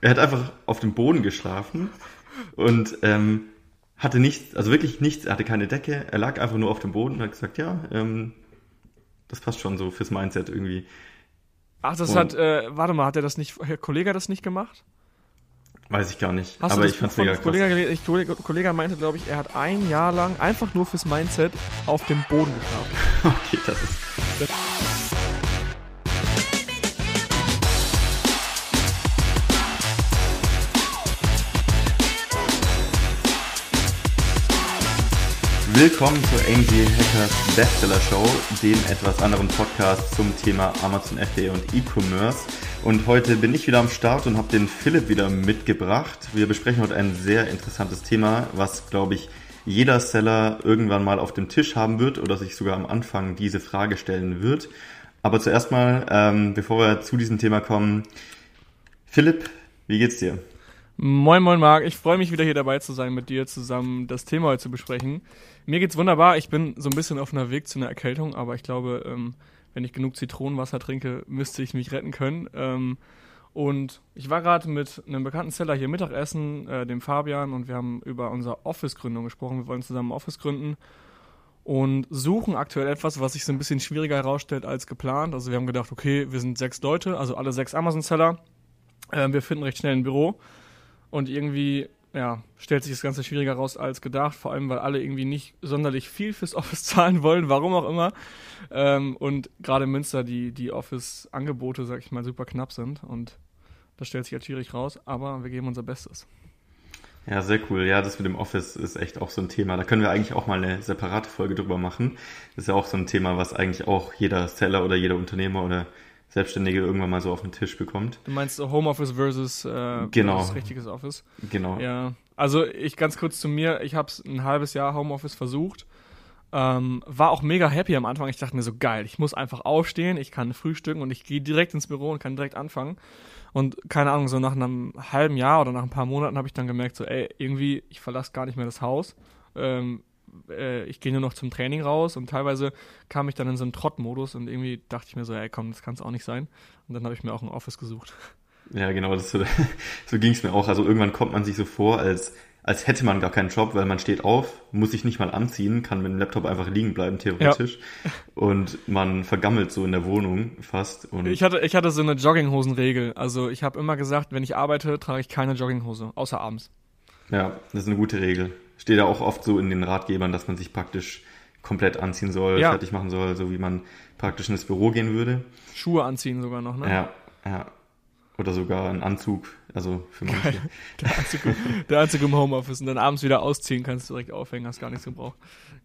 er hat einfach auf dem Boden geschlafen und ähm, hatte nichts, also wirklich nichts, er hatte keine Decke, er lag einfach nur auf dem Boden und hat gesagt, ja, ähm, das passt schon so fürs Mindset irgendwie. Ach, das Und- hat, äh, warte mal, hat er das nicht, Herr Kollege das nicht gemacht? Weiß ich gar nicht. Hast aber du ich das fand's mega krass. Kollege? Ich, Kollege, Kollege meinte, glaube ich, er hat ein Jahr lang einfach nur fürs Mindset auf dem Boden geschlafen. Okay, das ist. Willkommen zur AMG Hackers Bestseller Show, dem etwas anderen Podcast zum Thema Amazon FBA und E-Commerce. Und heute bin ich wieder am Start und habe den Philipp wieder mitgebracht. Wir besprechen heute ein sehr interessantes Thema, was, glaube ich, jeder Seller irgendwann mal auf dem Tisch haben wird oder sich sogar am Anfang diese Frage stellen wird. Aber zuerst mal, ähm, bevor wir zu diesem Thema kommen, Philipp, wie geht's dir? Moin, moin, Marc. Ich freue mich wieder hier dabei zu sein, mit dir zusammen das Thema heute zu besprechen. Mir geht's wunderbar. Ich bin so ein bisschen auf einer Weg zu einer Erkältung, aber ich glaube, ähm, wenn ich genug Zitronenwasser trinke, müsste ich mich retten können. Ähm, und ich war gerade mit einem bekannten Seller hier Mittagessen, äh, dem Fabian, und wir haben über unsere Office-Gründung gesprochen. Wir wollen zusammen Office gründen und suchen aktuell etwas, was sich so ein bisschen schwieriger herausstellt als geplant. Also wir haben gedacht, okay, wir sind sechs Leute, also alle sechs Amazon-Seller. Äh, wir finden recht schnell ein Büro. Und irgendwie, ja, stellt sich das Ganze schwieriger raus als gedacht, vor allem weil alle irgendwie nicht sonderlich viel fürs Office zahlen wollen, warum auch immer. Ähm, und gerade in Münster die, die Office-Angebote, sag ich mal, super knapp sind. Und das stellt sich halt schwierig raus, aber wir geben unser Bestes. Ja, sehr cool. Ja, das mit dem Office ist echt auch so ein Thema. Da können wir eigentlich auch mal eine separate Folge drüber machen. Das ist ja auch so ein Thema, was eigentlich auch jeder Seller oder jeder Unternehmer oder Selbstständige irgendwann mal so auf den Tisch bekommt. Du meinst Homeoffice versus, äh, Genau. versus richtiges Office? Genau. Ja, also ich ganz kurz zu mir, ich habe es ein halbes Jahr Homeoffice versucht. Ähm, war auch mega happy am Anfang. Ich dachte mir so, geil, ich muss einfach aufstehen, ich kann frühstücken und ich gehe direkt ins Büro und kann direkt anfangen. Und keine Ahnung, so nach einem halben Jahr oder nach ein paar Monaten habe ich dann gemerkt, so, ey, irgendwie, ich verlasse gar nicht mehr das Haus. Ähm, äh, ich gehe nur noch zum Training raus und teilweise kam ich dann in so einen Trottmodus und irgendwie dachte ich mir so, ey, komm, das kann es auch nicht sein. Und dann habe ich mir auch ein Office gesucht. Ja, genau, das so, so ging es mir auch. Also irgendwann kommt man sich so vor, als, als hätte man gar keinen Job, weil man steht auf, muss sich nicht mal anziehen, kann mit dem Laptop einfach liegen bleiben, theoretisch. Und man vergammelt so in der Wohnung fast. Und Ich hatte, ich hatte so eine Jogginghosenregel. Also ich habe immer gesagt, wenn ich arbeite, trage ich keine Jogginghose, außer abends. ja, das ist eine gute Regel. Steht ja auch oft so in den Ratgebern, dass man sich praktisch komplett anziehen soll, Ja. fertig machen soll, so wie man praktisch ins Büro gehen würde. Schuhe anziehen sogar noch, ne? Ja, ja. Oder sogar einen Anzug, also für manche. Der, Anzug, der Anzug im Homeoffice und dann abends wieder ausziehen, kannst du direkt aufhängen, hast gar nichts gebraucht.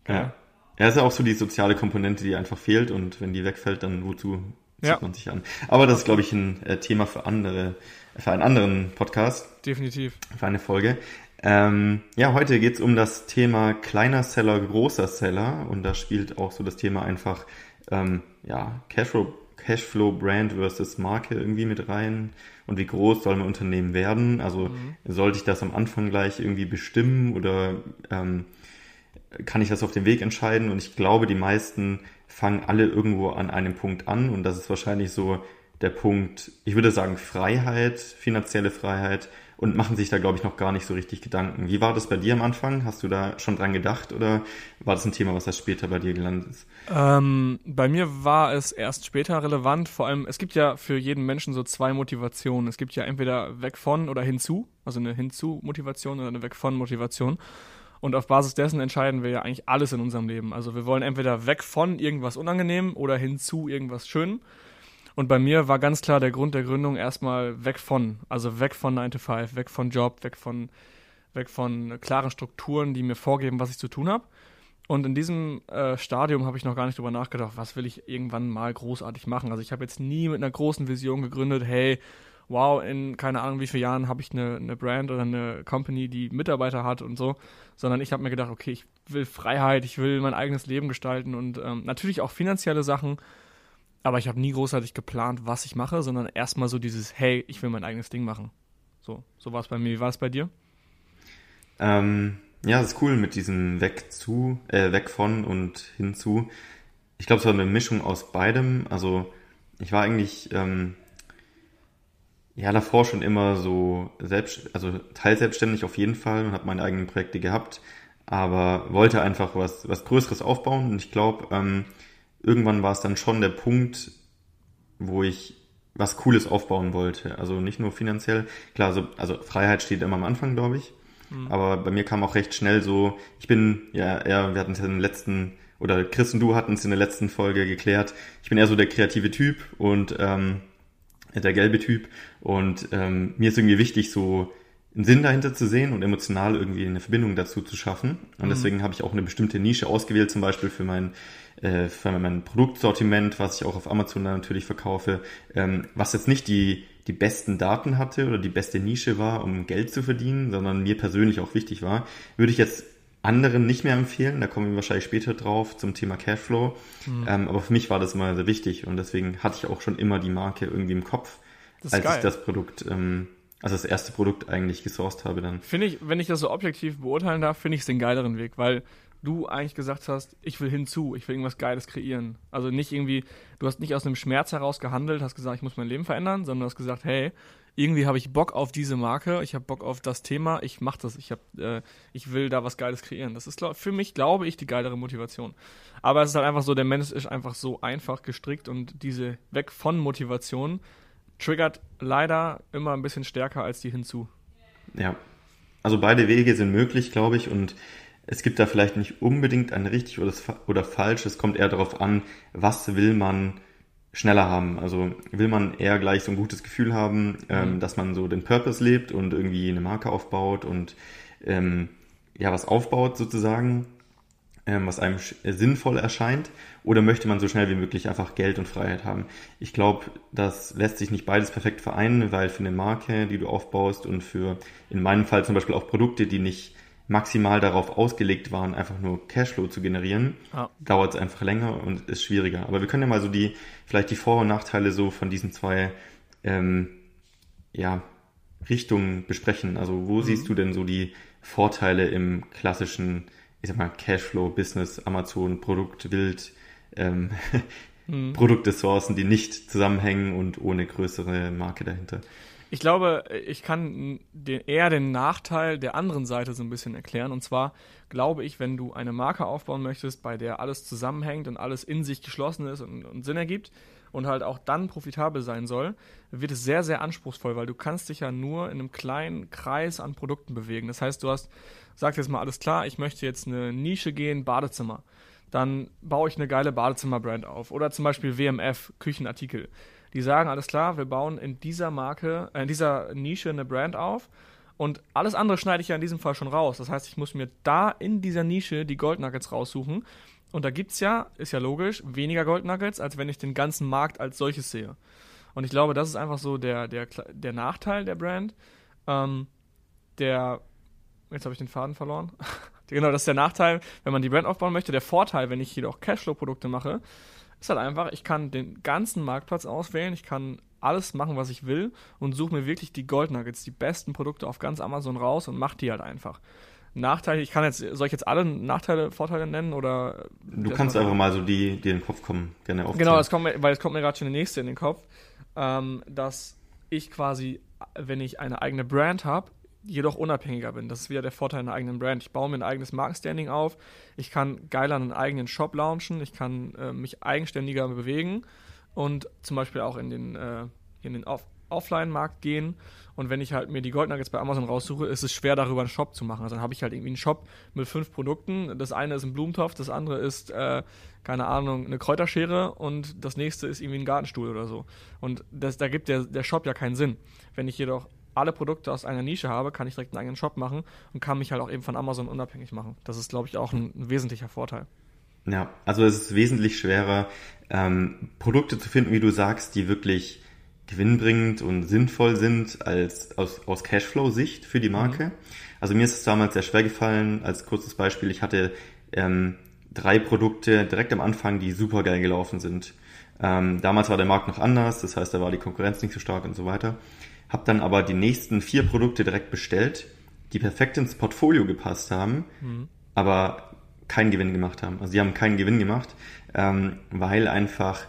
Ja. Ja, ist ja auch so die soziale Komponente, die einfach fehlt und wenn die wegfällt, dann wozu zieht Ja. man sich an? Aber das ist, glaube ich, ein äh, Thema für andere, für einen anderen Podcast, Definitiv. für eine Folge. Ähm, ja, heute geht's um das Thema kleiner Seller, großer Seller und da spielt auch so das Thema einfach ähm, ja, Cashflow, Cashflow Brand versus Marke irgendwie mit rein und wie groß soll mein Unternehmen werden? Also sollte ich das am Anfang gleich irgendwie bestimmen oder ähm, kann ich das auf dem Weg entscheiden? Und ich glaube, die meisten fangen alle irgendwo an einem Punkt an und das ist wahrscheinlich so der Punkt, ich würde sagen Freiheit, finanzielle Freiheit und machen sich da, glaube ich, noch gar nicht so richtig Gedanken. Wie war das bei dir am Anfang? Hast du da schon dran gedacht oder war das ein Thema, was erst später bei dir gelandet ist? Ähm, bei mir war es erst später relevant. Vor allem, es gibt ja für jeden Menschen so zwei Motivationen. Es gibt ja entweder weg von oder hinzu, also eine hinzu-Motivation oder eine weg von Motivation. Und auf Basis dessen entscheiden wir ja eigentlich alles in unserem Leben. Also wir wollen entweder weg von irgendwas Unangenehm oder hinzu irgendwas Schönem. Und bei mir war ganz klar der Grund der Gründung erstmal weg von, also weg von 9 to 5, weg von Job, weg von, weg von klaren Strukturen, die mir vorgeben, was ich zu tun habe. Und in diesem äh, Stadium habe ich noch gar nicht drüber nachgedacht, was will ich irgendwann mal großartig machen. Also ich habe jetzt nie mit einer großen Vision gegründet, hey, wow, in keine Ahnung wie vielen Jahren habe ich eine, eine Brand oder eine Company, die Mitarbeiter hat und so, sondern ich habe mir gedacht, okay, ich will Freiheit, ich will mein eigenes Leben gestalten und ähm, natürlich auch finanzielle Sachen, aber ich habe nie großartig geplant, was ich mache, sondern erstmal so dieses, hey, ich will mein eigenes Ding machen. So, so war es bei mir. Wie war es bei dir? Ähm, ja, das ist cool mit diesem weg zu, äh, weg von und hinzu. Ich glaube, es war eine Mischung aus beidem. Also ich war eigentlich ähm, Ja, davor schon immer so selbst, also teilselbstständig auf jeden Fall und habe meine eigenen Projekte gehabt, aber wollte einfach was, was Größeres aufbauen und ich glaube, ähm, irgendwann war es dann schon der Punkt, wo ich was Cooles aufbauen wollte. Also nicht nur finanziell, klar, so, also Freiheit steht immer am Anfang, glaube ich. Mhm. Aber bei mir kam auch recht schnell so, ich bin, ja, eher, wir hatten es ja in den letzten, oder Chris und du hatten es in der letzten Folge geklärt, ich bin eher so der kreative Typ und ähm, der gelbe Typ. Und ähm, mir ist irgendwie wichtig, so einen Sinn dahinter zu sehen und emotional irgendwie eine Verbindung dazu zu schaffen. Und mhm. deswegen habe ich auch eine bestimmte Nische ausgewählt, zum Beispiel für mein, äh, für mein Produktsortiment, was ich auch auf Amazon natürlich verkaufe, ähm, was jetzt nicht die, die besten Daten hatte oder die beste Nische war, um Geld zu verdienen, sondern mir persönlich auch wichtig war, würde ich jetzt anderen nicht mehr empfehlen. Da kommen wir wahrscheinlich später drauf zum Thema Cashflow. Mhm. Ähm, aber für mich war das immer sehr wichtig und deswegen hatte ich auch schon immer die Marke irgendwie im Kopf, als geil. ich das Produkt, ähm, also das erste Produkt eigentlich gesourced habe dann. Finde ich, wenn ich das so objektiv beurteilen darf, finde ich es den geileren Weg, weil du eigentlich gesagt hast, ich will hinzu, ich will irgendwas Geiles kreieren. Also nicht irgendwie, du hast nicht aus einem Schmerz heraus gehandelt, hast gesagt, ich muss mein Leben verändern, sondern du hast gesagt, hey, irgendwie habe ich Bock auf diese Marke, ich habe Bock auf das Thema, ich mache das, ich, hab, äh, ich will da was Geiles kreieren. Das ist für mich, glaube ich, die geilere Motivation. Aber es ist halt einfach so, der Mensch ist einfach so einfach gestrickt und diese weg von Motivation triggert leider immer ein bisschen stärker als die hinzu. Ja, also beide Wege sind möglich, glaube ich, und es gibt da vielleicht nicht unbedingt ein richtig oder, oder falsch. Es kommt eher darauf an, was will man schneller haben. Also will man eher gleich so ein gutes Gefühl haben, ähm, mhm. dass man so den Purpose lebt und irgendwie eine Marke aufbaut und ähm, ja was aufbaut sozusagen, ähm, was einem sinnvoll erscheint, oder möchte man so schnell wie möglich einfach Geld und Freiheit haben? Ich glaube, das lässt sich nicht beides perfekt vereinen, weil für eine Marke, die du aufbaust und für in meinem Fall zum Beispiel auch Produkte, die nicht maximal darauf ausgelegt waren, einfach nur Cashflow zu generieren, ja. dauert es einfach länger und ist schwieriger. Aber wir können ja mal so die, vielleicht die Vor- und Nachteile so von diesen zwei ähm, ja, Richtungen besprechen. Also wo mhm. siehst du denn so die Vorteile im klassischen, ich sag mal, Cashflow-Business, Amazon, Produkt, Wild, ähm, mhm. Produktressourcen, die nicht zusammenhängen und ohne größere Marke dahinter? Ich glaube, ich kann den, eher den Nachteil der anderen Seite so ein bisschen erklären. Und zwar glaube ich, wenn du eine Marke aufbauen möchtest, bei der alles zusammenhängt und alles in sich geschlossen ist und, und Sinn ergibt und halt auch dann profitabel sein soll, wird es sehr, sehr anspruchsvoll, weil du kannst dich ja nur in einem kleinen Kreis an Produkten bewegen. Das heißt, du hast, sag jetzt mal alles klar, ich möchte jetzt eine Nische gehen, Badezimmer. Dann baue ich eine geile Badezimmer-Brand auf. Oder zum Beispiel WMF, Küchenartikel die sagen, alles klar, wir bauen in dieser Marke, äh, in dieser Nische eine Brand auf und alles andere schneide ich ja in diesem Fall schon raus. Das heißt, ich muss mir da in dieser Nische die Goldnuggets raussuchen. Und da gibt es ja, ist ja logisch, weniger Goldnuggets, als wenn ich den ganzen Markt als solches sehe. Und ich glaube, das ist einfach so der, der, der Nachteil der Brand. Ähm, der, jetzt habe ich den Faden verloren. genau, das ist der Nachteil, wenn man die Brand aufbauen möchte. Der Vorteil, wenn ich jedoch Cashflow-Produkte mache, ist halt einfach, ich kann den ganzen Marktplatz auswählen, ich kann alles machen, was ich will und suche mir wirklich die Gold Nuggets, die besten Produkte auf ganz Amazon raus und mache die halt einfach. Nachteile, ich kann jetzt, soll ich jetzt alle Nachteile, Vorteile nennen oder? Du kannst einfach mal so die, die in den Kopf kommen, gerne aufzählen. Genau, das kommt mir, weil es kommt mir gerade schon der nächste in den Kopf, ähm, dass ich quasi, wenn ich eine eigene Brand habe, jedoch unabhängiger bin. Das ist wieder der Vorteil einer eigenen Brand. Ich baue mir ein eigenes Markenstanding auf. Ich kann geiler einen eigenen Shop launchen. Ich kann äh, mich eigenständiger bewegen und zum Beispiel auch in den, äh, den Off Offline-Markt gehen. Und wenn ich halt mir die Goldnuggets bei Amazon raussuche, ist es schwer, darüber einen Shop zu machen. Also dann habe ich halt irgendwie einen Shop mit fünf Produkten. Das eine ist ein Blumentopf, das andere ist, äh, keine Ahnung, eine Kräuterschere und das nächste ist irgendwie ein Gartenstuhl oder so. Und das, da gibt der, der Shop ja keinen Sinn. Wenn ich jedoch alle Produkte aus einer Nische habe, kann ich direkt einen eigenen Shop machen und kann mich halt auch eben von Amazon unabhängig machen. Das ist, glaube ich, auch ein, ein wesentlicher Vorteil. Ja, also es ist wesentlich schwerer, ähm, Produkte zu finden, wie du sagst, die wirklich gewinnbringend und sinnvoll sind als aus, aus Cashflow-Sicht für die Marke. Mhm. Also mir ist es damals sehr schwer gefallen, als kurzes Beispiel, ich hatte ähm, drei Produkte direkt am Anfang, die super geil gelaufen sind. Ähm, damals war der Markt noch anders, das heißt, da war die Konkurrenz nicht so stark und so weiter habe dann aber die nächsten vier Produkte direkt bestellt, die perfekt ins Portfolio gepasst haben, mhm. aber keinen Gewinn gemacht haben. Also sie haben keinen Gewinn gemacht, ähm, weil einfach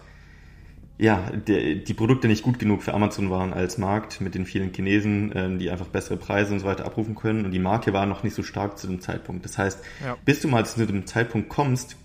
ja, die, die Produkte nicht gut genug für Amazon waren als Markt mit den vielen Chinesen, ähm, die einfach bessere Preise und so weiter abrufen können. Und die Marke war noch nicht so stark zu dem Zeitpunkt. Das heißt, ja. bis du mal zu dem Zeitpunkt kommst,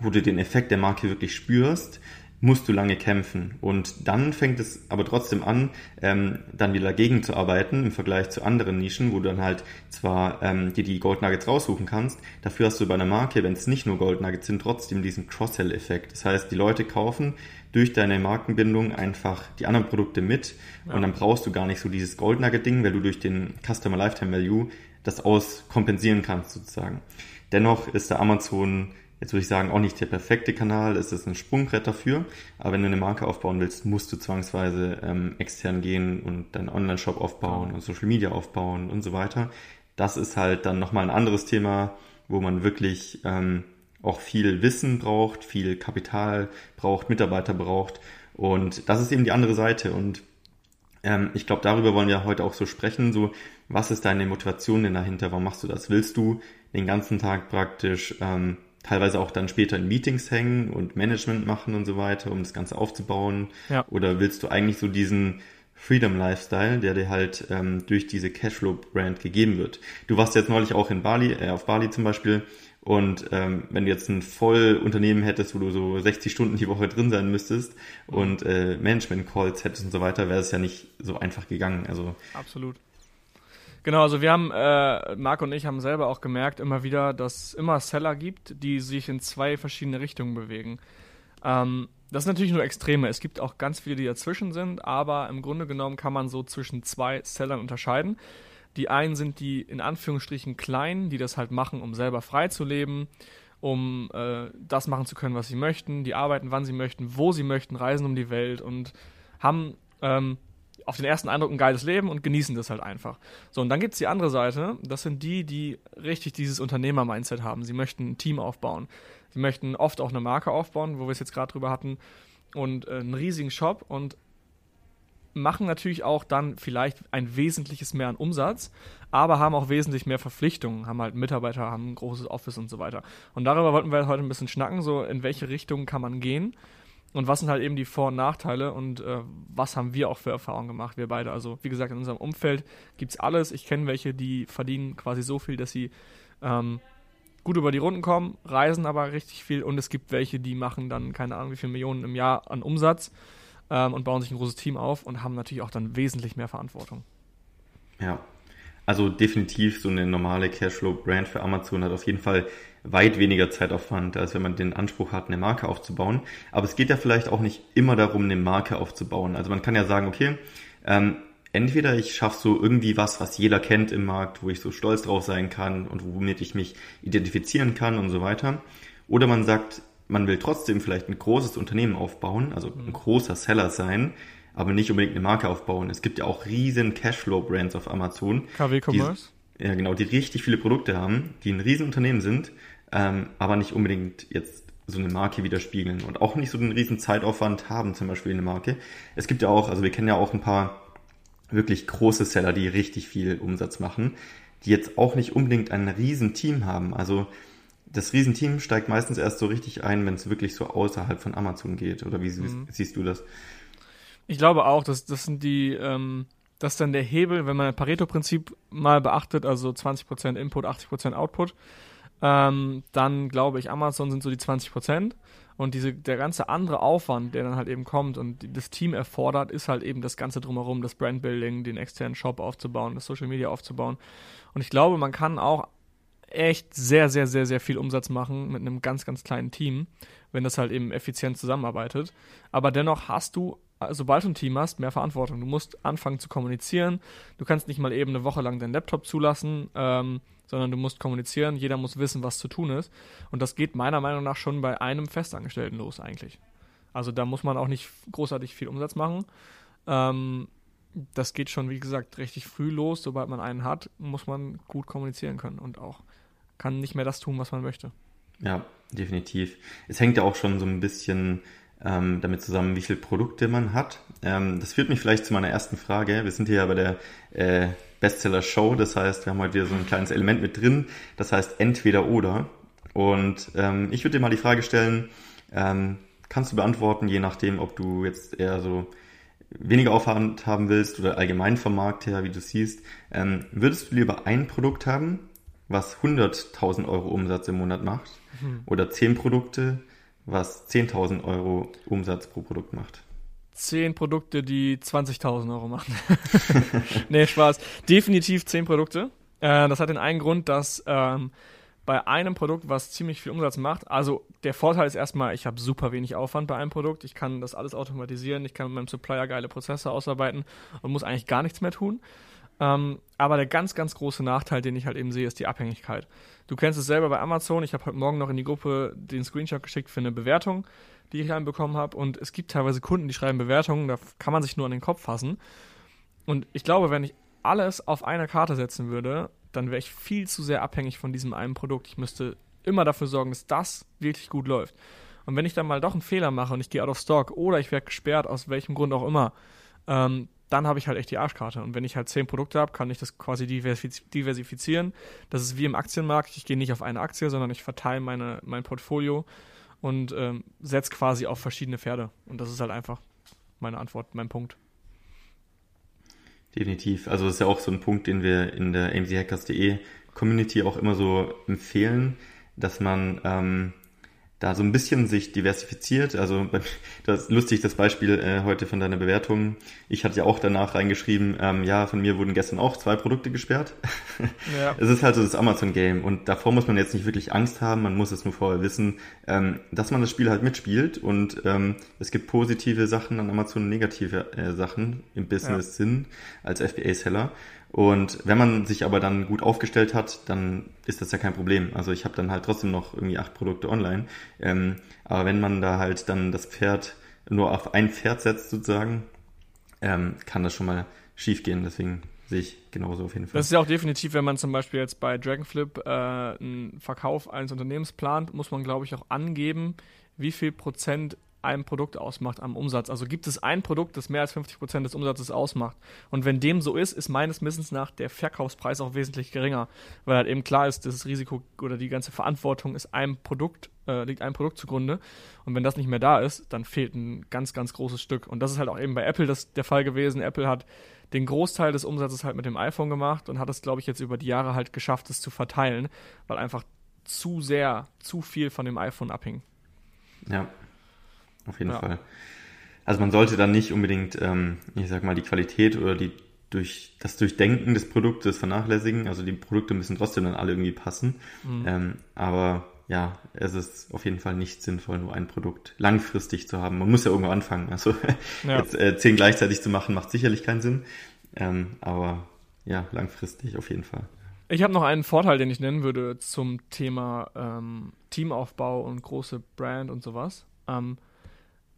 wo du den Effekt der Marke wirklich spürst, musst du lange kämpfen. Und dann fängt es aber trotzdem an, ähm, dann wieder dagegen zu arbeiten im Vergleich zu anderen Nischen, wo du dann halt zwar ähm, dir die Gold Nuggets raussuchen kannst, dafür hast du bei einer Marke, wenn es nicht nur Gold Nuggets sind, trotzdem diesen Cross-Sell-Effekt. Das heißt, die Leute kaufen durch deine Markenbindung einfach die anderen Produkte mit ja. und dann brauchst du gar nicht so dieses Gold Nugget-Ding, weil du durch den Customer Lifetime Value das auskompensieren kannst sozusagen. Dennoch ist der Amazon jetzt würde ich sagen, auch nicht der perfekte Kanal, es ist ein Sprungbrett dafür, aber wenn du eine Marke aufbauen willst, musst du zwangsweise ähm, extern gehen und deinen Online-Shop aufbauen und Social Media aufbauen und so weiter. Das ist halt dann nochmal ein anderes Thema, wo man wirklich ähm, auch viel Wissen braucht, viel Kapital braucht, Mitarbeiter braucht. Und das ist eben die andere Seite. Und ähm, ich glaube, darüber wollen wir heute auch so sprechen, so was ist deine Motivation denn dahinter, warum machst du das? Willst du den ganzen Tag praktisch ähm, teilweise auch dann später in Meetings hängen und Management machen und so weiter, um das Ganze aufzubauen? Ja. Oder willst du eigentlich so diesen Freedom Lifestyle, der dir halt ähm, durch diese Cashflow Brand gegeben wird? Du warst jetzt neulich auch in Bali, äh, auf Bali zum Beispiel. Und ähm, wenn du jetzt ein Vollunternehmen hättest, wo du so 60 Stunden die Woche drin sein müsstest mhm. und äh, Management-Calls hättest und so weiter, wäre es ja nicht so einfach gegangen. Also absolut. Genau, also wir haben, äh, Marc und ich haben selber auch gemerkt immer wieder, dass es immer Seller gibt, die sich in zwei verschiedene Richtungen bewegen. Ähm, das sind natürlich nur Extreme. Es gibt auch ganz viele, die dazwischen sind, aber im Grunde genommen kann man so zwischen zwei Sellern unterscheiden. Die einen sind die in Anführungsstrichen kleinen, die das halt machen, um selber frei zu leben, um äh, das machen zu können, was sie möchten. Die arbeiten, wann sie möchten, wo sie möchten, reisen um die Welt und haben ähm, auf den ersten Eindruck ein geiles Leben und genießen das halt einfach. So, und dann gibt es die andere Seite, das sind die, die richtig dieses Unternehmer-Mindset haben. Sie möchten ein Team aufbauen. Sie möchten oft auch eine Marke aufbauen, wo wir es jetzt gerade drüber hatten, und äh, einen riesigen Shop und machen natürlich auch dann vielleicht ein wesentliches mehr an Umsatz, aber haben auch wesentlich mehr Verpflichtungen, haben halt Mitarbeiter, haben ein großes Office und so weiter. Und darüber wollten wir heute ein bisschen schnacken, so in welche Richtung kann man gehen und was sind halt eben die Vor- und Nachteile und äh, was haben wir auch für Erfahrungen gemacht, wir beide. Also wie gesagt, in unserem Umfeld gibt es alles. Ich kenne welche, die verdienen quasi so viel, dass sie ähm, gut über die Runden kommen, reisen aber richtig viel und es gibt welche, die machen dann keine Ahnung wie viele Millionen im Jahr an Umsatz ähm, und bauen sich ein großes Team auf und haben natürlich auch dann wesentlich mehr Verantwortung. Ja, also definitiv so eine normale Cashflow-Brand für Amazon hat auf jeden Fall weit weniger Zeitaufwand, als wenn man den Anspruch hat, eine Marke aufzubauen. Aber es geht ja vielleicht auch nicht immer darum, eine Marke aufzubauen. Also man kann ja sagen, okay, ähm, entweder ich schaffe so irgendwie was, was jeder kennt im Markt, wo ich so stolz drauf sein kann und womit ich mich identifizieren kann und so weiter. Oder man sagt, man will trotzdem vielleicht ein großes Unternehmen aufbauen, also ein großer Seller sein, aber nicht unbedingt eine Marke aufbauen. Es gibt ja auch riesen Cashflow-Brands auf Amazon. KW Commerce? Die, ja, genau, die richtig viele Produkte haben, die ein riesen Unternehmen sind, ähm, aber nicht unbedingt jetzt so eine Marke widerspiegeln und auch nicht so einen riesen Zeitaufwand haben, zum Beispiel eine Marke. Es gibt ja auch, also wir kennen ja auch ein paar wirklich große Seller, die richtig viel Umsatz machen, die jetzt auch nicht unbedingt ein riesen Team haben. Also das Riesenteam steigt meistens erst so richtig ein, wenn es wirklich so außerhalb von Amazon geht. Oder wie mhm. siehst du das? Ich glaube auch, dass das sind die, ähm, das ist dann der Hebel, wenn man das Pareto-Prinzip mal beachtet, also 20% Input, 80% Output, ähm, dann glaube ich, Amazon sind so die 20%. Und diese, der ganze andere Aufwand, der dann halt eben kommt und das Team erfordert, ist halt eben das Ganze drumherum, das Brandbuilding, den externen Shop aufzubauen, das Social Media aufzubauen. Und ich glaube, man kann auch echt sehr, sehr, sehr, sehr viel Umsatz machen mit einem ganz, ganz kleinen Team, wenn das halt eben effizient zusammenarbeitet. Aber dennoch hast du sobald du ein Team hast, mehr Verantwortung. Du musst anfangen zu kommunizieren. Du kannst nicht mal eben eine Woche lang deinen Laptop zulassen, ähm, sondern du musst kommunizieren. Jeder muss wissen, was zu tun ist. Und das geht meiner Meinung nach schon bei einem Festangestellten los eigentlich. Also da muss man auch nicht großartig viel Umsatz machen. Ähm, das geht schon, wie gesagt, richtig früh los. Sobald man einen hat, muss man gut kommunizieren können und auch kann nicht mehr das tun, was man möchte. Ja, definitiv. Es hängt ja auch schon so ein bisschen ähm, damit zusammen, wie viele Produkte man hat. Ähm, das führt mich vielleicht zu meiner ersten Frage. Wir sind hier ja bei der äh, Bestseller-Show, das heißt, wir haben heute wieder so ein kleines Element mit drin, das heißt entweder oder. Und ähm, ich würde dir mal die Frage stellen, ähm, kannst du beantworten, je nachdem, ob du jetzt eher so weniger Aufwand haben willst oder allgemein vom Markt her, wie du siehst. Ähm, würdest du lieber ein Produkt haben, was 100.000 Euro Umsatz im Monat macht mhm. oder zehn Produkte, was 10.000 Euro Umsatz pro Produkt macht? Zehn Produkte, die 20.000 Euro machen. nee, Spaß. Definitiv zehn Produkte. Äh, das hat den einen Grund, dass ähm, bei einem Produkt, was ziemlich viel Umsatz macht, also der Vorteil ist erstmal, ich habe super wenig Aufwand bei einem Produkt. Ich kann das alles automatisieren, ich kann mit meinem Supplier geile Prozesse ausarbeiten und muss eigentlich gar nichts mehr tun. Ähm, aber der ganz, ganz große Nachteil, den ich halt eben sehe, ist die Abhängigkeit. Du kennst es selber bei Amazon. Ich habe heute Morgen noch in die Gruppe den Screenshot geschickt für eine Bewertung, die ich reinbekommen habe. Und es gibt teilweise Kunden, die schreiben Bewertungen, da kann man sich nur an den Kopf fassen. Und ich glaube, wenn ich alles auf eine Karte setzen würde, dann wäre ich viel zu sehr abhängig von diesem einen Produkt. Ich müsste immer dafür sorgen, dass das wirklich gut läuft. Und wenn ich dann mal doch einen Fehler mache und ich gehe out of stock oder ich werde gesperrt, aus welchem Grund auch immer, ähm, dann habe ich halt echt die Arschkarte. Und wenn ich halt zehn Produkte habe, kann ich das quasi diversifizieren. Das ist wie im Aktienmarkt. Ich gehe nicht auf eine Aktie, sondern ich verteile meine, mein Portfolio und ähm, setze quasi auf verschiedene Pferde. Und das ist halt einfach meine Antwort, mein Punkt. Definitiv. Also das ist ja auch so ein Punkt, den wir in der amchackers.de Community auch immer so empfehlen, dass man ähm, da so ein bisschen sich diversifiziert. Also das ist lustig, das Beispiel äh, heute von deiner Bewertung. Ich hatte ja auch danach reingeschrieben, ähm, ja, von mir wurden gestern auch zwei Produkte gesperrt. Ja. es ist halt so das Amazon-Game und davor muss man jetzt nicht wirklich Angst haben, man muss es nur vorher wissen, ähm, dass man das Spiel halt mitspielt und ähm, es gibt positive Sachen an Amazon und negative äh, Sachen im Business-Sinn ja. als FBA-Seller. Und wenn man sich aber dann gut aufgestellt hat, dann ist das ja kein Problem. Also ich habe dann halt trotzdem noch irgendwie acht Produkte online. Ähm, aber wenn man da halt dann das Pferd nur auf ein Pferd setzt sozusagen, ähm, kann das schon mal schief gehen. Deswegen sehe ich genauso auf jeden Fall. Das ist ja auch definitiv, wenn man zum Beispiel jetzt bei Dragonflip äh, einen Verkauf eines Unternehmens plant, muss man glaube ich auch angeben, wie viel Prozent ein Produkt ausmacht am Umsatz. Also gibt es ein Produkt, das mehr als 50 Prozent des Umsatzes ausmacht. Und wenn dem so ist, ist meines Wissens nach der Verkaufspreis auch wesentlich geringer, weil halt eben klar ist, das Risiko oder die ganze Verantwortung ist einem Produkt, äh, liegt einem Produkt zugrunde. Und wenn das nicht mehr da ist, dann fehlt ein ganz, ganz großes Stück. Und das ist halt auch eben bei Apple das, der Fall gewesen. Apple hat den Großteil des Umsatzes halt mit dem iPhone gemacht und hat es, glaube ich, jetzt über die Jahre halt geschafft, es zu verteilen, weil einfach zu sehr, zu viel von dem iPhone abhing. Ja, auf jeden ja. Fall. Also man sollte dann nicht unbedingt, ähm, ich sag mal, die Qualität oder die durch das Durchdenken des Produktes vernachlässigen. Also die Produkte müssen trotzdem dann alle irgendwie passen. Mhm. Ähm, aber ja, es ist auf jeden Fall nicht sinnvoll, nur ein Produkt langfristig zu haben. Man muss ja irgendwo anfangen. Also ja. jetzt äh, zehn gleichzeitig zu machen, macht sicherlich keinen Sinn. Ähm, aber ja, langfristig auf jeden Fall. Ich habe noch einen Vorteil, den ich nennen würde zum Thema ähm, Teamaufbau und große Brand und sowas. Ähm,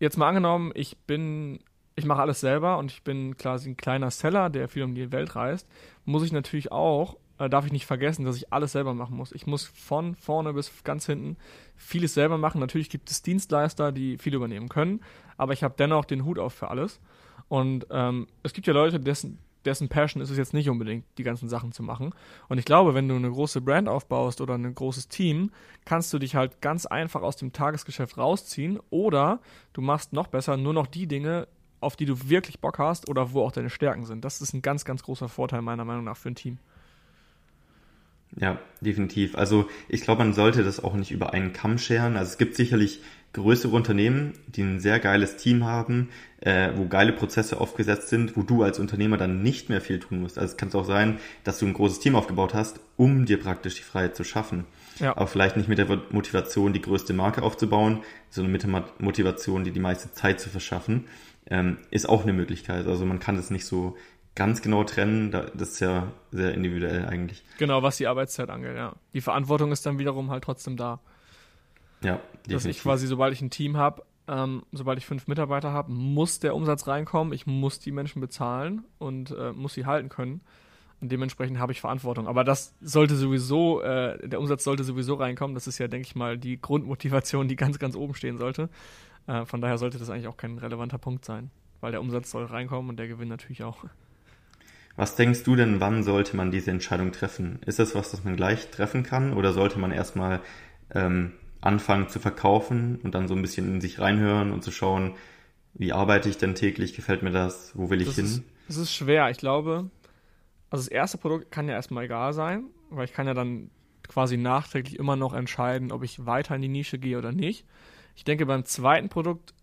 jetzt mal angenommen, ich bin, ich mache alles selber und ich bin quasi ein kleiner Seller, der viel um die Welt reist, muss ich natürlich auch, äh, darf ich nicht vergessen, dass ich alles selber machen muss. Ich muss von vorne bis ganz hinten vieles selber machen. Natürlich gibt es Dienstleister, die viel übernehmen können, aber ich habe dennoch den Hut auf für alles. Und ähm, es gibt ja Leute, dessen, dessen Passion ist es jetzt nicht unbedingt, die ganzen Sachen zu machen. Und ich glaube, wenn du eine große Brand aufbaust oder ein großes Team, kannst du dich halt ganz einfach aus dem Tagesgeschäft rausziehen oder du machst noch besser nur noch die Dinge, auf die du wirklich Bock hast oder wo auch deine Stärken sind. Das ist ein ganz, ganz großer Vorteil meiner Meinung nach für ein Team. Ja, definitiv. Also ich glaube, man sollte das auch nicht über einen Kamm scheren. Also es gibt sicherlich größere Unternehmen, die ein sehr geiles Team haben, äh, wo geile Prozesse aufgesetzt sind, wo du als Unternehmer dann nicht mehr viel tun musst. Also es kann auch sein, dass du ein großes Team aufgebaut hast, um dir praktisch die Freiheit zu schaffen. Ja. Aber vielleicht nicht mit der Motivation, die größte Marke aufzubauen, sondern mit der Motivation, die die meiste Zeit zu verschaffen, ähm, ist auch eine Möglichkeit. Also man kann das nicht so ganz genau trennen. Das ist ja sehr individuell eigentlich. Genau, was die Arbeitszeit angeht, ja. Die Verantwortung ist dann wiederum halt trotzdem da. Ja, definitiv. Dass ich quasi, sobald ich ein Team habe, ähm, sobald ich fünf Mitarbeiter habe, muss der Umsatz reinkommen, ich muss die Menschen bezahlen und äh, muss sie halten können. Und dementsprechend habe ich Verantwortung. Aber das sollte sowieso, äh, der Umsatz sollte sowieso reinkommen. Das ist ja, denke ich mal, die Grundmotivation, die ganz, ganz oben stehen sollte. Äh, von daher sollte das eigentlich auch kein relevanter Punkt sein, weil der Umsatz soll reinkommen und der Gewinn natürlich auch. Was denkst du denn, wann sollte man diese Entscheidung treffen? Ist das was, das man gleich treffen kann oder sollte man erstmal ähm, anfangen zu verkaufen und dann so ein bisschen in sich reinhören und zu schauen, wie arbeite ich denn täglich, gefällt mir das, wo will ich das hin? Ist, das ist schwer. Ich glaube, also das erste Produkt kann ja erstmal egal sein, weil ich kann ja dann quasi nachträglich immer noch entscheiden, ob ich weiter in die Nische gehe oder nicht. Ich denke, beim zweiten Produkt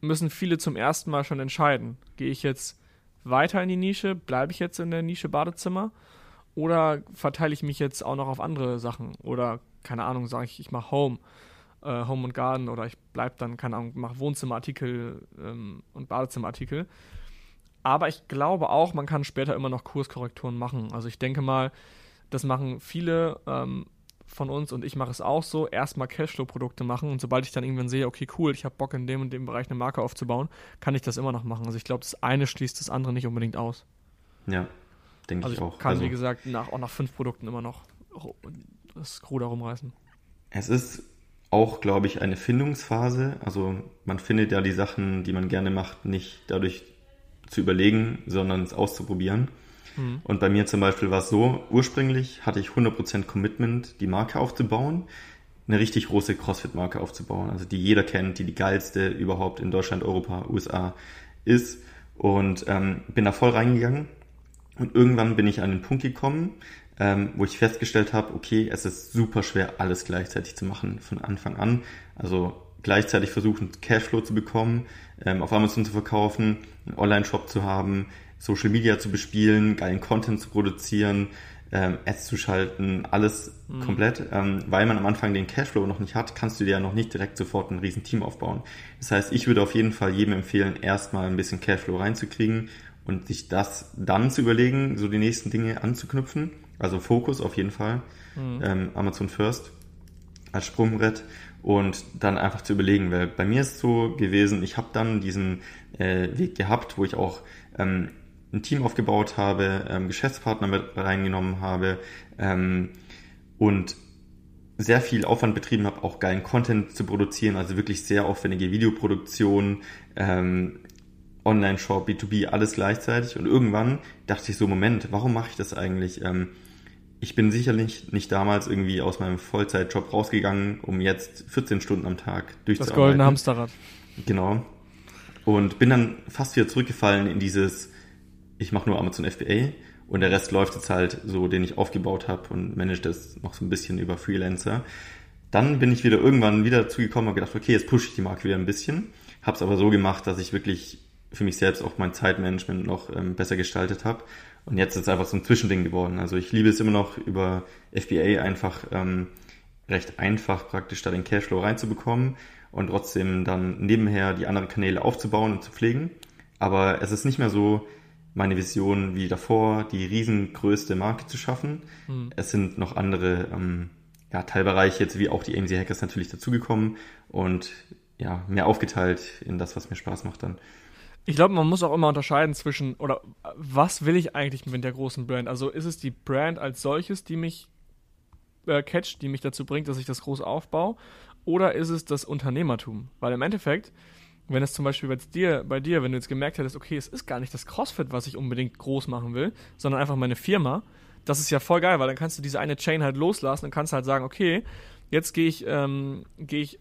müssen viele zum ersten Mal schon entscheiden. Gehe ich jetzt weiter in die Nische, bleibe ich jetzt in der Nische Badezimmer oder verteile ich mich jetzt auch noch auf andere Sachen oder keine Ahnung, sage ich, ich mache Home, äh, Home und Garden oder ich bleibe dann, keine Ahnung, mache Wohnzimmerartikel ähm, und Badezimmerartikel. Aber ich glaube auch, man kann später immer noch Kurskorrekturen machen. Also ich denke mal, das machen viele ähm, von uns und ich mache es auch so, erstmal Cashflow-Produkte machen und sobald ich dann irgendwann sehe, okay, cool, ich habe Bock in dem und dem Bereich eine Marke aufzubauen, kann ich das immer noch machen. Also ich glaube, das eine schließt das andere nicht unbedingt aus. Ja, denke also ich auch. Kann, also wie gesagt, nach, auch nach fünf Produkten immer noch das Ruder rumreißen. Es ist auch, glaube ich, eine Findungsphase. Also man findet ja die Sachen, die man gerne macht, nicht dadurch zu überlegen, sondern es auszuprobieren. Mhm. Und bei mir zum Beispiel war es so, ursprünglich hatte ich 100% Commitment, die Marke aufzubauen, eine richtig große CrossFit-Marke aufzubauen, also die jeder kennt, die die geilste überhaupt in Deutschland, Europa, USA ist. Und ähm, bin da voll reingegangen. Und irgendwann bin ich an den Punkt gekommen, ähm, wo ich festgestellt habe, okay, es ist super schwer, alles gleichzeitig zu machen von Anfang an. Also gleichzeitig versuchen, Cashflow zu bekommen, ähm, auf Amazon zu verkaufen, einen Online-Shop zu haben, Social Media zu bespielen, geilen Content zu produzieren, ähm, Ads zu schalten, alles mhm. komplett. Ähm, weil man am Anfang den Cashflow noch nicht hat, kannst du dir ja noch nicht direkt sofort ein riesen Team aufbauen. Das heißt, ich würde auf jeden Fall jedem empfehlen, erstmal ein bisschen Cashflow reinzukriegen und sich das dann zu überlegen, so die nächsten Dinge anzuknüpfen. Also Fokus auf jeden Fall. Mhm. Ähm, Amazon First als Sprungbrett und dann einfach zu überlegen, weil bei mir ist es so gewesen, ich habe dann diesen äh, Weg gehabt, wo ich auch ähm, ein Team aufgebaut habe, ähm, Geschäftspartner mit reingenommen habe ähm, und sehr viel Aufwand betrieben habe, auch geilen Content zu produzieren, also wirklich sehr aufwendige Videoproduktion, ähm, Online-Shop, B2B, alles gleichzeitig. Und irgendwann dachte ich so, Moment, warum mache ich das eigentlich? Ähm, ich bin sicherlich nicht damals irgendwie aus meinem Vollzeitjob rausgegangen, um jetzt 14 Stunden am Tag durchzuarbeiten. Das goldene Hamsterrad. Genau. Und bin dann fast wieder zurückgefallen in dieses, ich mache nur Amazon FBA und der Rest läuft jetzt halt so, den ich aufgebaut habe und manage das noch so ein bisschen über Freelancer. Dann bin ich wieder irgendwann wieder dazugekommen und gedacht, okay, jetzt pushe ich die Marke wieder ein bisschen. Habe es aber so gemacht, dass ich wirklich für mich selbst auch mein Zeitmanagement noch ähm, besser gestaltet habe und jetzt ist es einfach so ein Zwischending geworden. Also ich liebe es immer noch über FBA einfach ähm, recht einfach praktisch da den Cashflow reinzubekommen und trotzdem dann nebenher die anderen Kanäle aufzubauen und zu pflegen. Aber es ist nicht mehr so meine Vision wie davor, die riesengrößte Marke zu schaffen. Mhm. Es sind noch andere ähm, ja, Teilbereiche jetzt wie auch die AMC Hackers natürlich dazugekommen und ja, mehr aufgeteilt in das, was mir Spaß macht dann. Ich glaube, man muss auch immer unterscheiden zwischen, oder was will ich eigentlich mit der großen Brand? Also ist es die Brand als solches, die mich äh, catcht, die mich dazu bringt, dass ich das groß aufbaue? Oder ist es das Unternehmertum? Weil im Endeffekt, wenn es zum Beispiel bei dir, bei dir, wenn du jetzt gemerkt hättest, okay, es ist gar nicht das CrossFit, was ich unbedingt groß machen will, sondern einfach meine Firma, das ist ja voll geil, weil dann kannst du diese eine Chain halt loslassen und kannst halt sagen, okay, jetzt gehe ich, ähm, gehe ich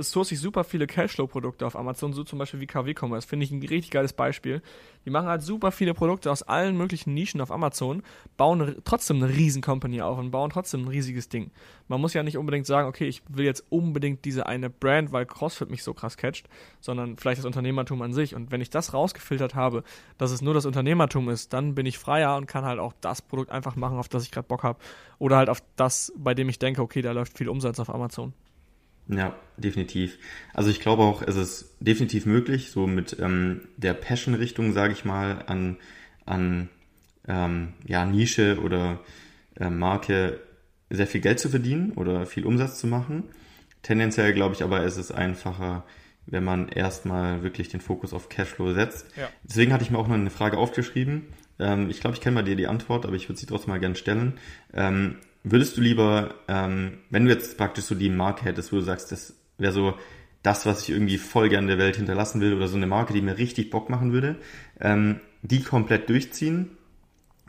source ich super viele Cashflow-Produkte auf Amazon, so zum Beispiel wie KW Commerce, finde ich ein richtig geiles Beispiel. Die machen halt super viele Produkte aus allen möglichen Nischen auf Amazon, bauen trotzdem eine riesen Company auf und bauen trotzdem ein riesiges Ding. Man muss ja nicht unbedingt sagen, okay, ich will jetzt unbedingt diese eine Brand, weil CrossFit mich so krass catcht, sondern vielleicht das Unternehmertum an sich. Und wenn ich das rausgefiltert habe, dass es nur das Unternehmertum ist, dann bin ich freier und kann halt auch das Produkt einfach machen, auf das ich gerade Bock habe. Oder halt auf das, bei dem ich denke, okay, da läuft viel Umsatz auf Amazon. Ja, definitiv. Also ich glaube auch, es ist definitiv möglich, so mit ähm, der Passion-Richtung, sage ich mal, an, an ähm, ja, Nische oder äh, Marke sehr viel Geld zu verdienen oder viel Umsatz zu machen. Tendenziell glaube ich aber, ist es einfacher, wenn man erstmal wirklich den Fokus auf Cashflow setzt. Ja. Deswegen hatte ich mir auch noch eine Frage aufgeschrieben. Ähm, ich glaube, ich kenne mal dir die Antwort, aber ich würde sie trotzdem mal gerne stellen. Ähm, Würdest du lieber, ähm, wenn du jetzt praktisch so die Marke hättest, wo du sagst, das wäre so das, was ich irgendwie voll gerne der Welt hinterlassen will oder so eine Marke, die mir richtig Bock machen würde, ähm, die komplett durchziehen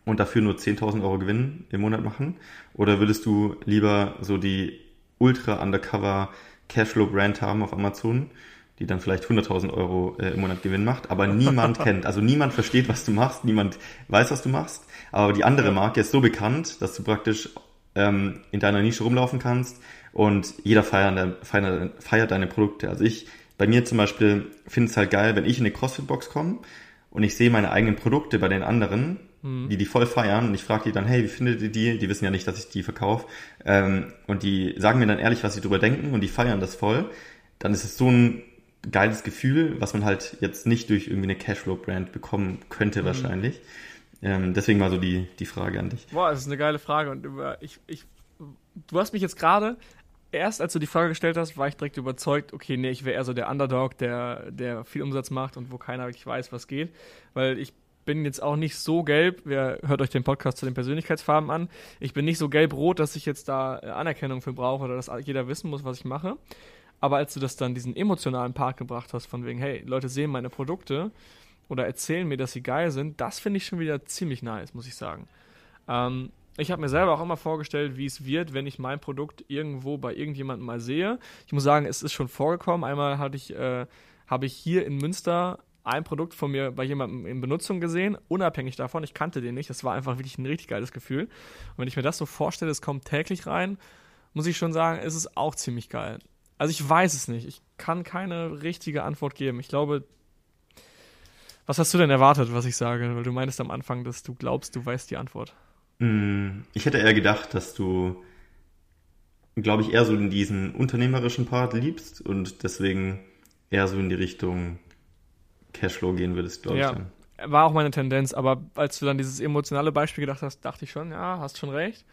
und dafür nur 10.000 Euro Gewinn im Monat machen? Oder würdest du lieber so die ultra undercover Cashflow Brand haben auf Amazon, die dann vielleicht 100.000 Euro äh, im Monat Gewinn macht, aber niemand kennt, also niemand versteht, was du machst, niemand weiß, was du machst, aber die andere Marke ist so bekannt, dass du praktisch ähm, in deiner Nische rumlaufen kannst und jeder feiert, feiert, feiert deine Produkte. Also ich, bei mir zum Beispiel, finde es halt geil, wenn ich in eine CrossFit-Box komme und ich sehe meine eigenen Produkte bei den anderen, mhm. die die voll feiern und ich frage die dann, hey, wie findet ihr die? Die wissen ja nicht, dass ich die verkaufe ähm, und die sagen mir dann ehrlich, was sie drüber denken und die feiern das voll. Dann ist es so ein geiles Gefühl, was man halt jetzt nicht durch irgendwie eine Cashflow-Brand bekommen könnte mhm. wahrscheinlich. Ähm, deswegen mal so die, die Frage an dich. Boah, das ist eine geile Frage und ich, ich, du hast mich jetzt gerade erst als du die Frage gestellt hast, war ich direkt überzeugt, okay, nee, ich wäre eher so der Underdog, der, der viel Umsatz macht und wo keiner wirklich weiß, was geht. Weil ich bin jetzt auch nicht so gelb, wer hört euch den Podcast zu den Persönlichkeitsfarben an, ich bin nicht so gelb-rot, dass ich jetzt da äh, Anerkennung für brauche oder dass jeder wissen muss, was ich mache. Aber als du das dann diesen emotionalen Part gebracht hast, von wegen, hey, Leute sehen meine Produkte oder erzählen mir, dass sie geil sind, das finde ich schon wieder ziemlich nice, muss ich sagen. Ähm, ich habe mir selber auch immer vorgestellt, wie es wird, wenn ich mein Produkt irgendwo bei irgendjemandem mal sehe. Ich muss sagen, es ist schon vorgekommen. Einmal hatte ich, äh, habe ich hier in Münster ein Produkt von mir bei jemandem in Benutzung gesehen, unabhängig davon. Ich kannte den nicht. Das war einfach wirklich ein richtig geiles Gefühl. Und wenn ich mir das so vorstelle, es kommt täglich rein, muss ich schon sagen, ist es auch ziemlich geil. Also ich weiß es nicht. Ich kann keine richtige Antwort geben. Ich glaube, was hast du denn erwartet, was ich sage? Weil du meintest am Anfang, dass du glaubst, du weißt die Antwort. Mm, ich hätte eher gedacht, dass du, glaube ich, eher so in diesen unternehmerischen Part liebst und deswegen eher so in die Richtung Cashflow gehen würdest, glaube ja, ich. Ja, war auch meine Tendenz, aber als du dann dieses emotionale Beispiel gedacht hast, dachte ich schon, ja, hast schon recht.